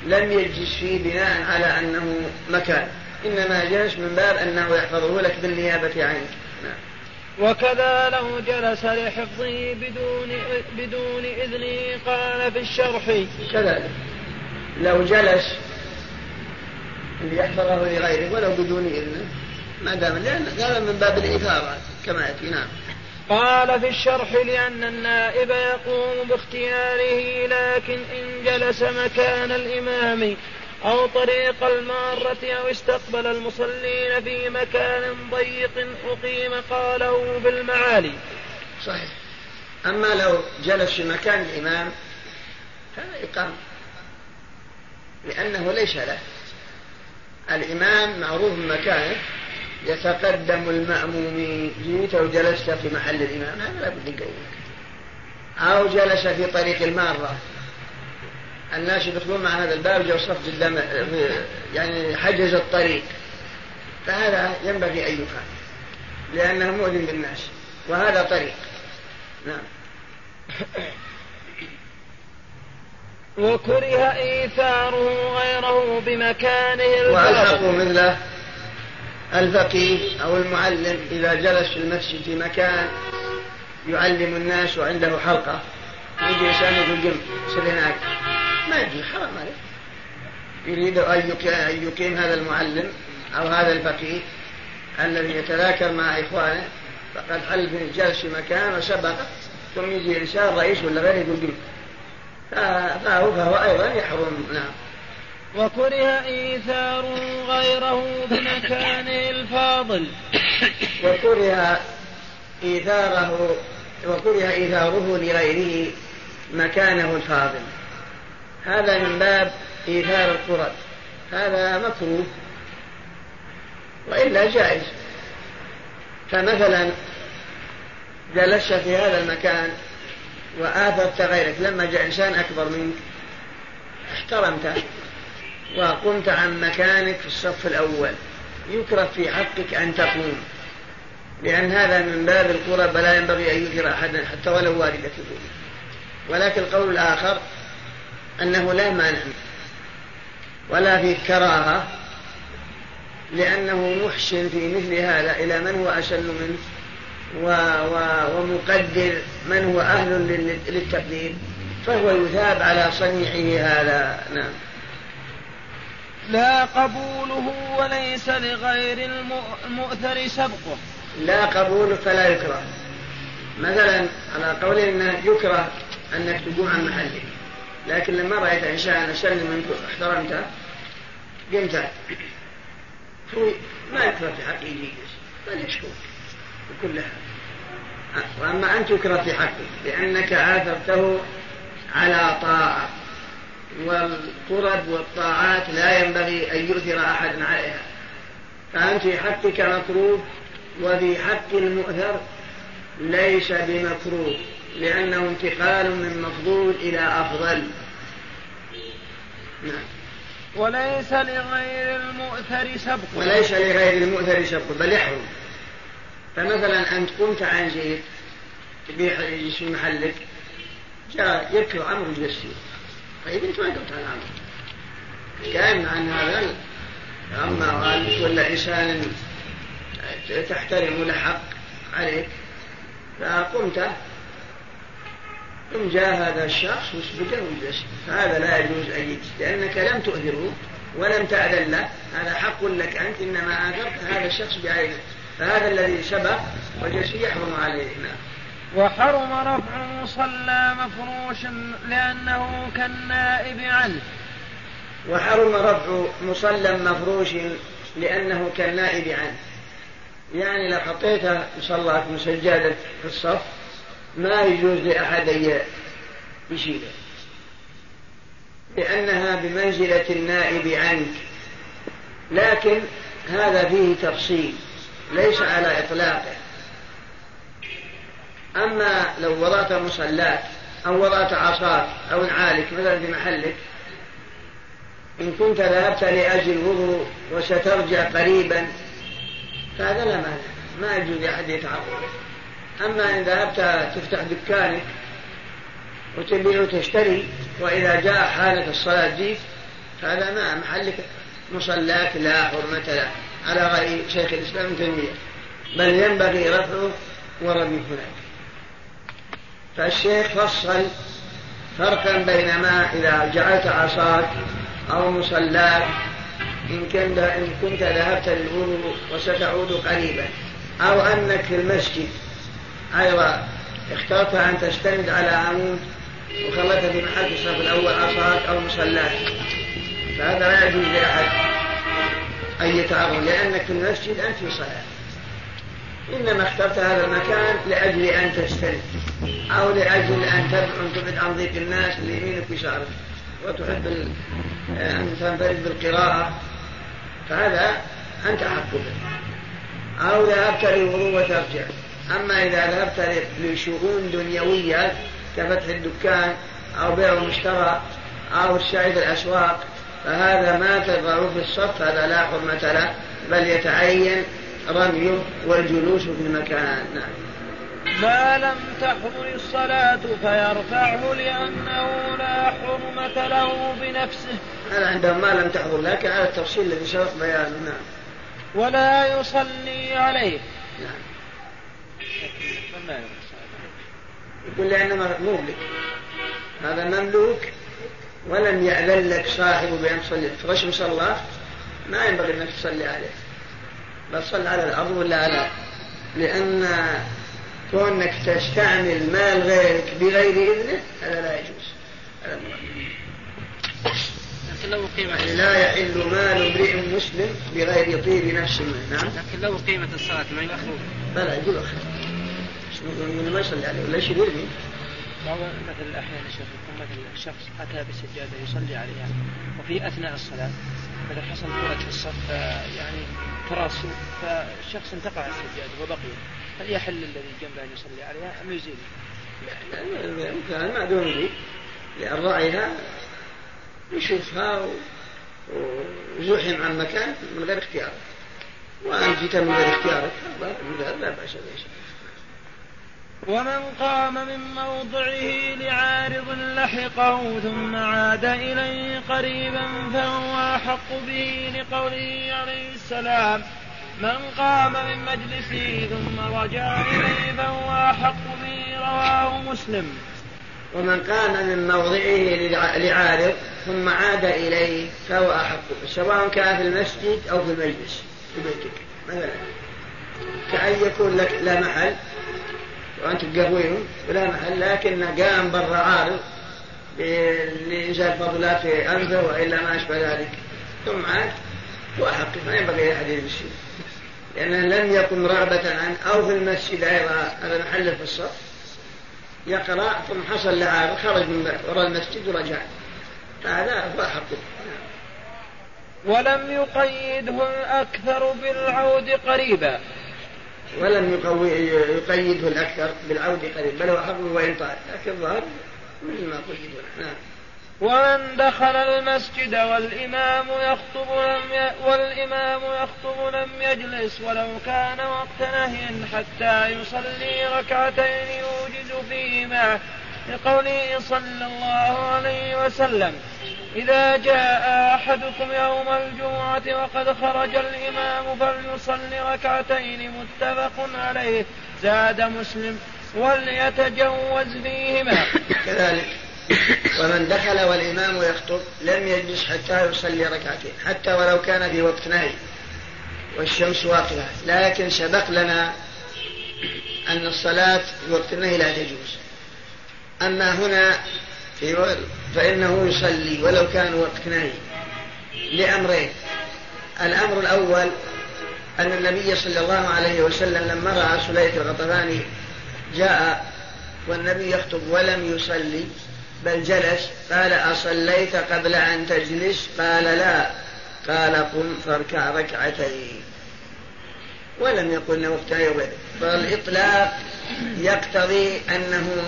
لم يجلس فيه بناء على أنه مكان إنما جلس من باب أنه يحفظه لك بالنيابة عنك نعم. وكذا لو جلس لحفظه بدون بدون إذنه قال في الشرح. كذلك. لو جلس ليحفظه لغيره ولو بدون إذنه ما دام لأن هذا من باب الإثارة كما يأتي. نعم. قال في الشرح لأن النائب يقوم باختياره لكن إن جلس مكان الإمام أو طريق المارة أو استقبل المصلين في مكان ضيق أقيم قاله بالمعالي. صحيح. أما لو جلس في مكان الإمام فلا إقامة لأنه ليس له. الإمام معروف مكانه يتقدم المأمومين جيت وجلست في محل الإمام هذا لابد يقومك أو جلس في طريق المارة. الناس يدخلون مع هذا الباب جو صف قدام يعني حجز الطريق. فهذا ينبغي أن يقام لأنه مؤذن بالناس. وهذا طريق. نعم. وكره إيثاره غيره بمكانه وألحقوا مثله. الفقيه أو المعلم إذا جلس في المسجد في مكان يعلم الناس وعنده حلقة. يجي إنسان يقول قم سر هناك. ما يجي حرام عليه يريد أن يقيم هذا المعلم أو هذا الفقيه الذي يتذاكر مع إخوانه. فقد حل في جلس في مكان وسبق ثم يجي إنسان رئيس ولا غيره يقول قم فهو, فهو أيضا يحرم. نعم. وكره إيثار غيره بمكانه الفاضل. وكره إيثاره وكره إيثاره لغيره مكانه الفاضل. هذا من باب إيثار القرب هذا مكروه. وإلا جائز. فمثلا جلست في هذا المكان وآثرت غيرك. لما جاء إنسان أكبر منك احترمته. وقمت عن مكانك في الصف الأول. يكره في حقك أن تقوم. لأن هذا من باب القرب لا ينبغي أن يثر أحدا حتى ولو والدة ولكن القول الآخر أنه لا مانع ولا في كراهة لأنه محسن في مثل هذا إلى من هو أشل منه و و ومقدر من هو أهل للتقدير فهو يثاب على صنيعه هذا. نعم. لا قبوله وليس لغير المؤثر سبقه. لا قبول فلا يكره. مثلا على قول انه يكره انك تقوم عن محلك لكن لما رأيت انسان اشل منك احترمته قمت ما يكره في حقه يجلس بل يشكر بكل واما ان تكره في حقه لأنك اثرته على طاعة. والقرب والطاعات لا ينبغي أن يؤثر أحد عليها. فأنت في حقك مكروه وفي حق المؤثر ليس بمكروه لأنه انتقال من مفضول إلى أفضل. نعم. وليس لغير المؤثر سبق. وليس لغير المؤثر سبق بل يحرم فمثلا أنت قمت عن تبيع في محلك جاء يبكي عمرو الجسير طيب انت ما قلت عن عمرو قائم عن هذا أما ولا إنسان تحترم له حق عليك فقمت. ثم جاء هذا الشخص وسبقه وجلس فهذا لا يجوز أن يجلس لأنك لم تؤذره ولم تأذن له. هذا حق لك أنت إنما آثرت هذا الشخص بعينه. فهذا الذي سبق وجلس يحرم عليه نعم وحرم رفع مصلى مفروش لأنه كالنائب عنه. وحرم رفع مصلى مفروش لأنه كالنائب عنه. يعني لو حطيت مصلاك مسجادة في الصف ما يجوز لأحد أن يشيلها لأنها بمنزلة النائب عنك. لكن هذا فيه تفصيل ليس على إطلاقه. أما لو وضعت مصلاك أو وضعت عصاك أو نعالك مثلا في محلك إن كنت ذهبت لأجل وضوء وسترجع قريبا فهذا لا مانع ما يجوز لأحد يتعرض. أما إن ذهبت تفتح دكانك وتبيع وتشتري وإذا جاء حالة الصلاة جيت فهذا ما محلك مصلاك لا حرمة له على رأي شيخ الإسلام ابن تيمية. بل ينبغي رفعه ورميه هناك. فالشيخ فصل فرقا بين ما إذا جعلت عصاك أو مصلاك إن كنت إن كنت ذهبت للوضوء وستعود قريبا. أو أنك في المسجد. أيضا اخترت أن تستند على عمود وخلت في محل الصف الأول عصاك أو مصلاك. فهذا لا يجوز لأحد أن يتعرض لأنك في المسجد أنت في صلاة. إنما اخترت هذا المكان لأجل أن تستند أو لأجل أن تبعد عن ضيق الناس اللي يمينك ويسارك وتحب أن تنفرد بالقراءة. فهذا أنت أحق به. أو ذهبت للوضوء وترجع. أما إذا ذهبت لشؤون دنيوية كفتح الدكان أو بيع ومشترى أو السعي في الأسواق فهذا ما تضعه في الصف هذا لا حرمة له بل يتعين رميه والجلوس في المكان. نعم. ما لم تحضر الصلاة فيرفعه لأنه لا حرمة له بنفسه. هذا عندهم ما لم تحضر لكن على التفصيل الذي سبق بيانه نعم. ولا يصلي عليه. نعم. يقول لأنه مملك هذا مملوك ولم يأذن لك صاحبه بأن تصلي. فرش مصلاه ما ينبغي أنك تصلي عليه. بل صل على الأرض ولا على لأن كونك تستعمل مال غيرك بغير إذنه هذا لا يجوز. هذا لكن لو قيمة يعني لا يحل مال امرئ مسلم بغير طيب نفس نعم؟ لكن لو قيمة الصلاة ما يخرج بلى يقول أخي. من ما يصلي عليه ولا يشيل يرمي. بعض مثل أحيانا شيخ يكون مثل الشخص أتى بسجادة يصلي عليها وفي أثناء الصلاة مثلا حصل فرج في الصف يعني تراصوا فالشخص انتقع السجادة وبقي. هل يحل الذي جنبه أن يصلي عليها أم يزيل؟ لا ما دون وجود لأن راعيها يشوفها وزحم عن مكان من غير اختيار. وأن جئت من غير اختيارك لا بأس به ومن قام من موضعه لعارض لحقه ثم عاد إليه قريبا فهو أحق به لقوله عليه السلام. من قام من مجلسه ثم رجع إليه فهو أحق به رواه مسلم. ومن قام من موضعه لعارض ثم عاد إليه فهو أحق سواء كان في المسجد أو في المجلس. في بيتك مثلا كأن يكون لك لا محل. وأنت تقهويه ولا محل لكن قام برا عارض لإنزال فضلات في أنفه وإلا ما أشبه ذلك. ثم عاد هو أحق ما ينبغي لأحد يجلس لأنه لم يكن رغبة عنه أو في المسجد أيضا هذا محل في الصف يقرأ ثم حصل لعارض خرج من وراء المسجد ورجع. هذا هو حقه ولم يقيده الأكثر بالعود قريبا. ولم يقيده الأكثر بالعود قريبا بل هو حقه وإن طال لكن الظاهر مثل ما قيدنا نعم. ومن دخل المسجد والإمام يخطب لم ي... والإمام يخطب لم يجلس ولو كان وقت نهي حتى يصلي ركعتين يوجد فيهما لقوله صلى الله عليه وسلم. إذا جاء أحدكم يوم الجمعة وقد خرج الإمام فليصلي ركعتين متفق عليه زاد مسلم وليتجوز فيهما. كذلك. ومن دخل والإمام يخطب لم يجلس حتى يصلي ركعتين حتى ولو كان في وقت نهي والشمس واقفة لكن سبق لنا أن الصلاة في وقت النهي لا تجوز. أما هنا في فإنه يصلي ولو كان وقت نهي لأمرين. الأمر الأول أن النبي صلى الله عليه وسلم لما رأى سلية الغطفاني جاء والنبي يخطب ولم يصلي بل جلس قال أصليت قبل أن تجلس؟ قال لا. قال قم فاركع ركعتين. ولم يقل وقت غيره فالإطلاق يقتضي أنه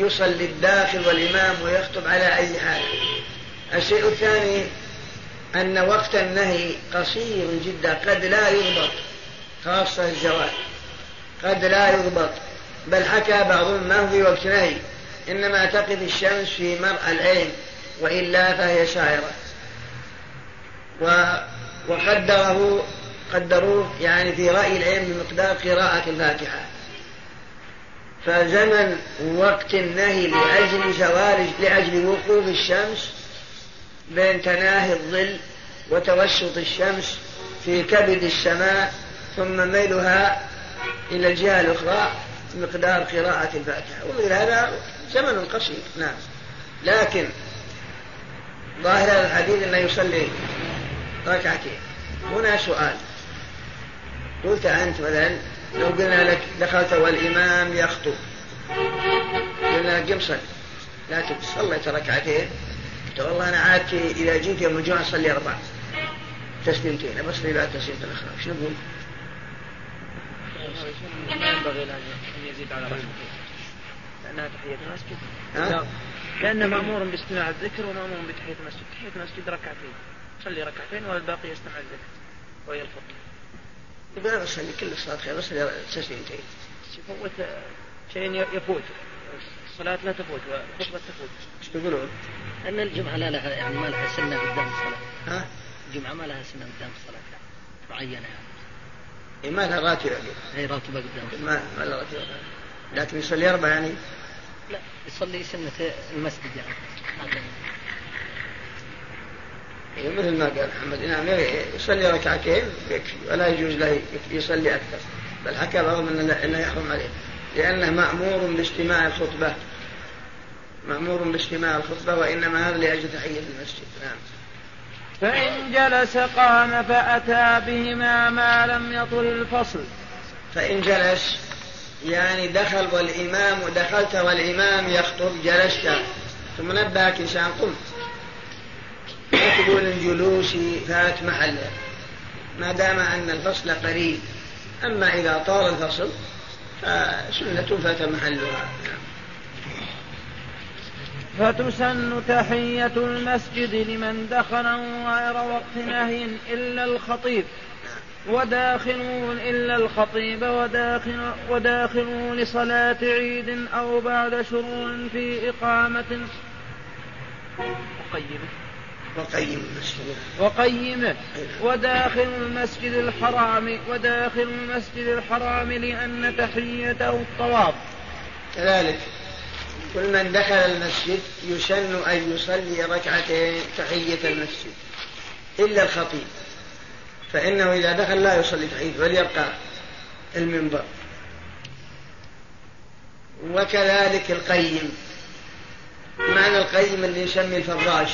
يصلي الداخل والإمام ويخطب على أي حال. الشيء الثاني أن وقت النهي قصير جدا قد لا يضبط خاصة الزواج قد لا يضبط. بل حكى بعضهم ما هو في وقت نهي. إنما تقف الشمس في مرأى العين وإلا فهي شاعرة. وقدره قدروه يعني في رأي العلم بمقدار قراءة الفاتحة. فزمن وقت النهي لأجل زوال لأجل وقوف الشمس بين تناهي الظل وتوسط الشمس في كبد السماء ثم ميلها إلى الجهة الأخرى مقدار قراءة الفاتحة. ومثل هذا زمن قصير نعم. لكن ظاهر الحديث أنه يصلي ركعتين. هنا سؤال. قلت أنت مثلا لو قلنا لك دخلت والإمام يخطب. قلنا لك قم صل. لا صليت ركعتين. قلت والله أنا عادت إذا جيت يوم الجمعة أصلي أربع تسليمتين. أصلي بعد تسليمة الأخرى. شو نقول؟ ينبغي أن يزيد على ركعتين لأنها تحية المسجد. لأنه مأمور باستماع الذكر ومأمور بتحية المسجد. تحية المسجد ركعتين. صلي ركعتين والباقي يستمع الذكر. وهي الخطبة يبقى أصلي كل الصلاة خير أصلي تسليمتين يفوت شيء يفوت. الصلاة لا تفوت والخطبة تفوت. إيش تقولون؟ أن الجمعة لا لها يعني ما لها سنة قدام الصلاة. ها؟ الجمعة ما لها سنة قدام الصلاة معينة يعني. إيه ما لها راتبة. هي راتبة قدام ما ما لها راتبة. لكن يصلي أربع يعني؟ لا يصلي سنة المسجد يعني. مثل ما قال محمد نعم يصلي ركعتين يكفي ولا يجوز له يصلي أكثر. بل حكى بعضهم أنه يحرم عليه. لأنه مأمور باجتماع الخطبة. مأمور باجتماع الخطبة وإنما هذا لأجل تحية المسجد. نعم. فإن جلس قام فأتى بهما ما لم يطل الفصل. فإن جلس يعني دخل والإمام دخلت والإمام يخطب جلست. ثم نبهك إنسان قمت. تقول الجلوس فات محله ما دام أن الفصل قريب. أما إذا طال الفصل فسنة فات محلها. فتسن تحية المسجد لمن دخل غير وقت نهي إلا الخطيب. وداخلون إلا الخطيب وداخل وداخلون لصلاة عيد أو بعد شروع في إقامة. وقيمه وقيم المسجد. وقيمه وداخل المسجد الحرام وداخل المسجد الحرام لأن تحيته الطواف. كذلك كل من دخل المسجد يسن أن يصلي ركعتين تحية المسجد. إلا الخطيب. فإنه إذا دخل لا يصلي تحية بل يبقى المنبر. وكذلك القيم. معنى القيم اللي يسمي الفراش.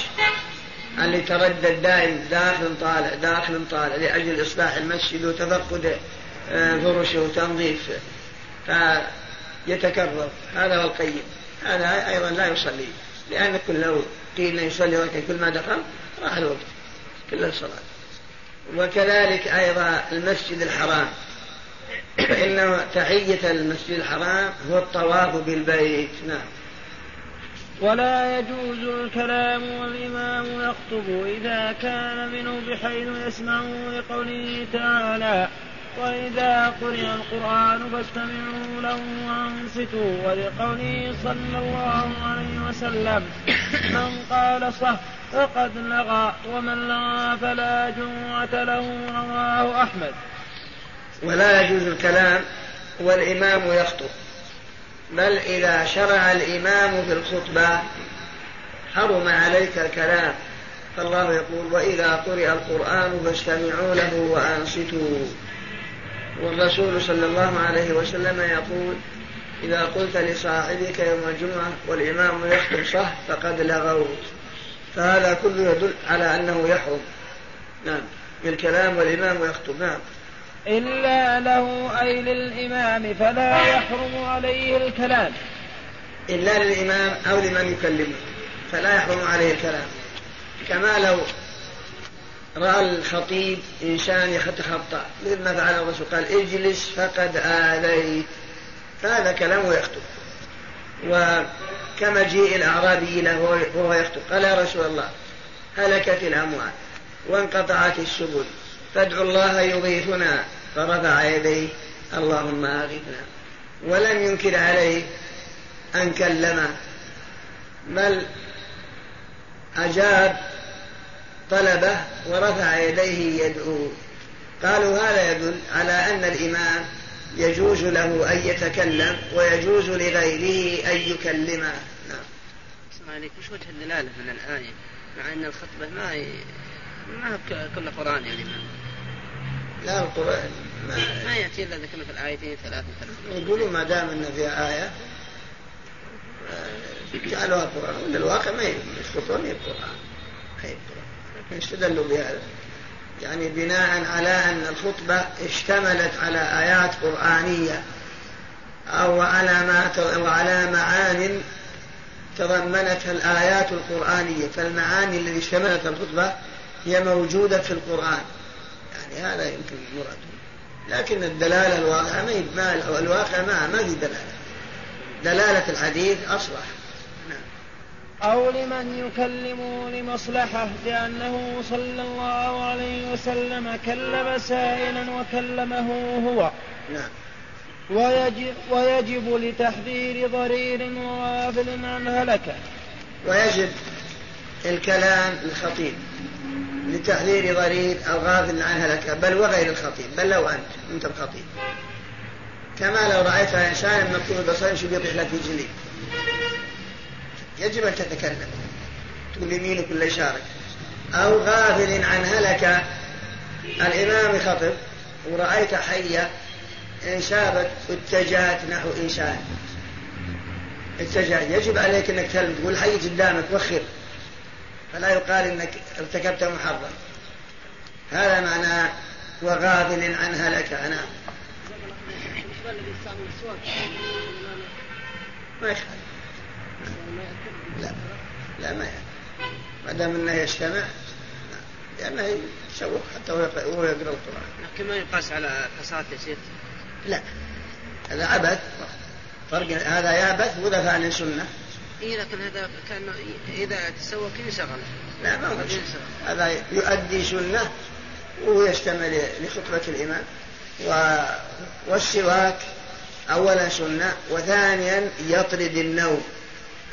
اللي تردد دائم داخل طالع داخل طالع لأجل إصلاح المسجد وتفقد آه، فرشه وتنظيفه فيتكرر. هذا هو القيم. هذا أيضا لا يصلي. لأن كل لو قيل يصلي ركعة كل ما دخل راح الوقت. كل الصلاة. وكذلك أيضا المسجد الحرام. فإن تحية المسجد الحرام هو الطواف بالبيت. نعم. ولا يجوز الكلام والإمام يخطب إذا كان منه بحيث يسمع لقوله تعالى وإذا قرئ القرآن فاستمعوا له وأنصتوا ولقوله صلى الله عليه وسلم من قال صح فقد لغى ومن لغى فلا جمعة له رواه أحمد. ولا يجوز الكلام والإمام يخطب. بل إذا شرع الإمام في الخطبة حرم عليك الكلام. فالله يقول وإذا قرئ القرآن فاستمعوا له وأنصتوا. والرسول صلى الله عليه وسلم يقول إذا قلت لصاحبك يوم الجمعة والإمام يخطب صح فقد لغوت. فهذا كله يدل على أنه يحرم. نعم. بالكلام والإمام يخطب. نعم. إلا له أي للإمام فلا يحرم عليه الكلام. إلا للإمام أو لمن يكلمه فلا يحرم عليه الكلام. كما لو رأى الخطيب إنسان يتخطى مثل ما فعل الرسول قال اجلس فقد آذيت. فهذا كلامه يخطب وكمجيء الأعرابي له وهو يخطب قال يا رسول الله هلكت الأموال وانقطعت السبل. فادعوا الله يغيثنا فرفع يديه. اللهم أغثنا. ولم ينكر عليه أن كلمه بل أجاب طلبه ورفع يديه يدعو. قالوا هذا يدل على أن الإمام يجوز له أن يتكلم ويجوز لغيره أن يكلمه نعم. عليك. وش وجه الدلالة من الآية؟ مع أن الخطبة ما ي... ما كل قرآن يعني ما لا القرآن ما, ما يأتي إلا ذكرنا في الآيتين ثلاث يقولوا ما دام أن فيها آية جعلوها قرآن ولا الواقع ما يسقطون القرآن. هي القرآن لكن استدلوا بهذا؟ يعني بناء على أن الخطبة اشتملت على آيات قرآنية أو على ما وعلى معان تضمنتها الآيات القرآنية. فالمعاني التي اشتملت الخطبة هي موجودة في القرآن. يعني هذا يمكن مراد لكن الدلالة الواقعة ما الواقع ما ما في دلالة. دلالة الحديث أصلح. أو لمن يكلم لمصلحة لأنه صلى الله عليه وسلم كلم سائلا وكلمه هو. نعم. ويجب, ويجب لتحذير ضرير وغافل عن هلكة. ويجب الكلام للخطيب لتحذير ضرير أو غافل عن هلكة بل وغير الخطيب بل لو أنت أنت الخطيب. كما لو رأيت إنسانا مكتوب بصر يطيح لك في جليد. يجب أن تتكلم تقول يمينك ولا يشارك أو غافل عن هلك الإمام خطب ورأيت حية انشابت واتجهت نحو إنسان. اتجهت. يجب عليك أنك تكلم تقول حي قدامك وخر. فلا يقال أنك ارتكبت محرم. هذا معنى وغافل عن هلك. أنا. ما يخالف. لا. لا ما ما دام إنه يجتمع لأنه يشوق حتى وهو يقرأ القرآن. لكن ما يقاس على كسرات يا شيخ لا. هذا عبث. فرق هذا يعبث وذا فعل سنة. اي لكن هذا كانه إذا تسوق ينشغل لا ما هو هذا يؤدي سنة ويستمع لخطبة الإمام. والسواك أولا سنة وثانيا يطرد النوم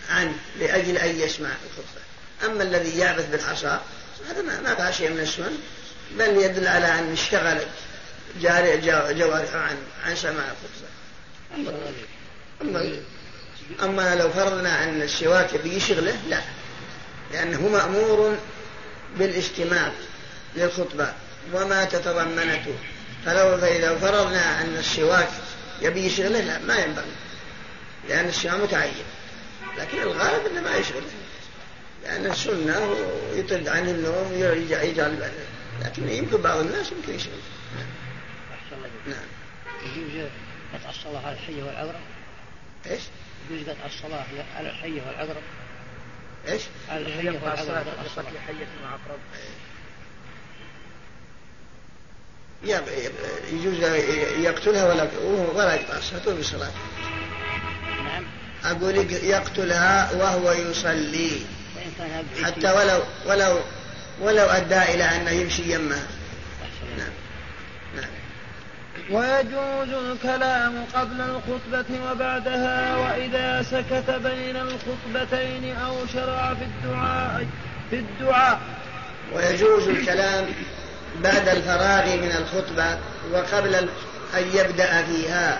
عنه لأجل أن يسمع الخطبة. أما الذي يعبث بالحصى هذا ما ما شيء من السنن بل يدل على أن اشتغل جوارحه عن عن سماع الخطبة. أما, أما لو فرضنا أن السواك بيشغله لا. لأنه مأمور بالاستماع للخطبة. وما تتضمنته. فلو فإذا فرضنا أن السواك يبي يشغله لا ما ينبغي. لأن السواك متعين. لكن الغالب أنه ما يشغله. لأن السنة يطرد عنه النوم يجعل لكن يمكن بعض الناس يمكن يشغل نعم. يجوز قطع الصلاة على الحية والعذراء إيش؟ قطع الصلاة على الحية والعذراء إيش؟ على الحية والعذراء لقتل حية وعقرب يجوز يقتلها ولا ولا يقطع الصلاة بصلاة. نعم. أقول يقتلها وهو يصلي. حتى ولو ولو ولو أدى إلى أنه يمشي يمها نعم. ويجوز الكلام قبل الخطبة وبعدها وإذا سكت بين الخطبتين أو شرع في الدعاء في الدعاء. ويجوز الكلام بعد الفراغ من الخطبة وقبل أن يبدأ فيها.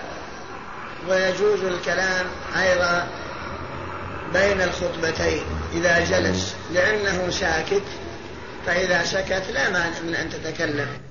ويجوز الكلام أيضا بين الخطبتين إذا جلس لأنه ساكت فإذا سكت لا مانع من أن تتكلم.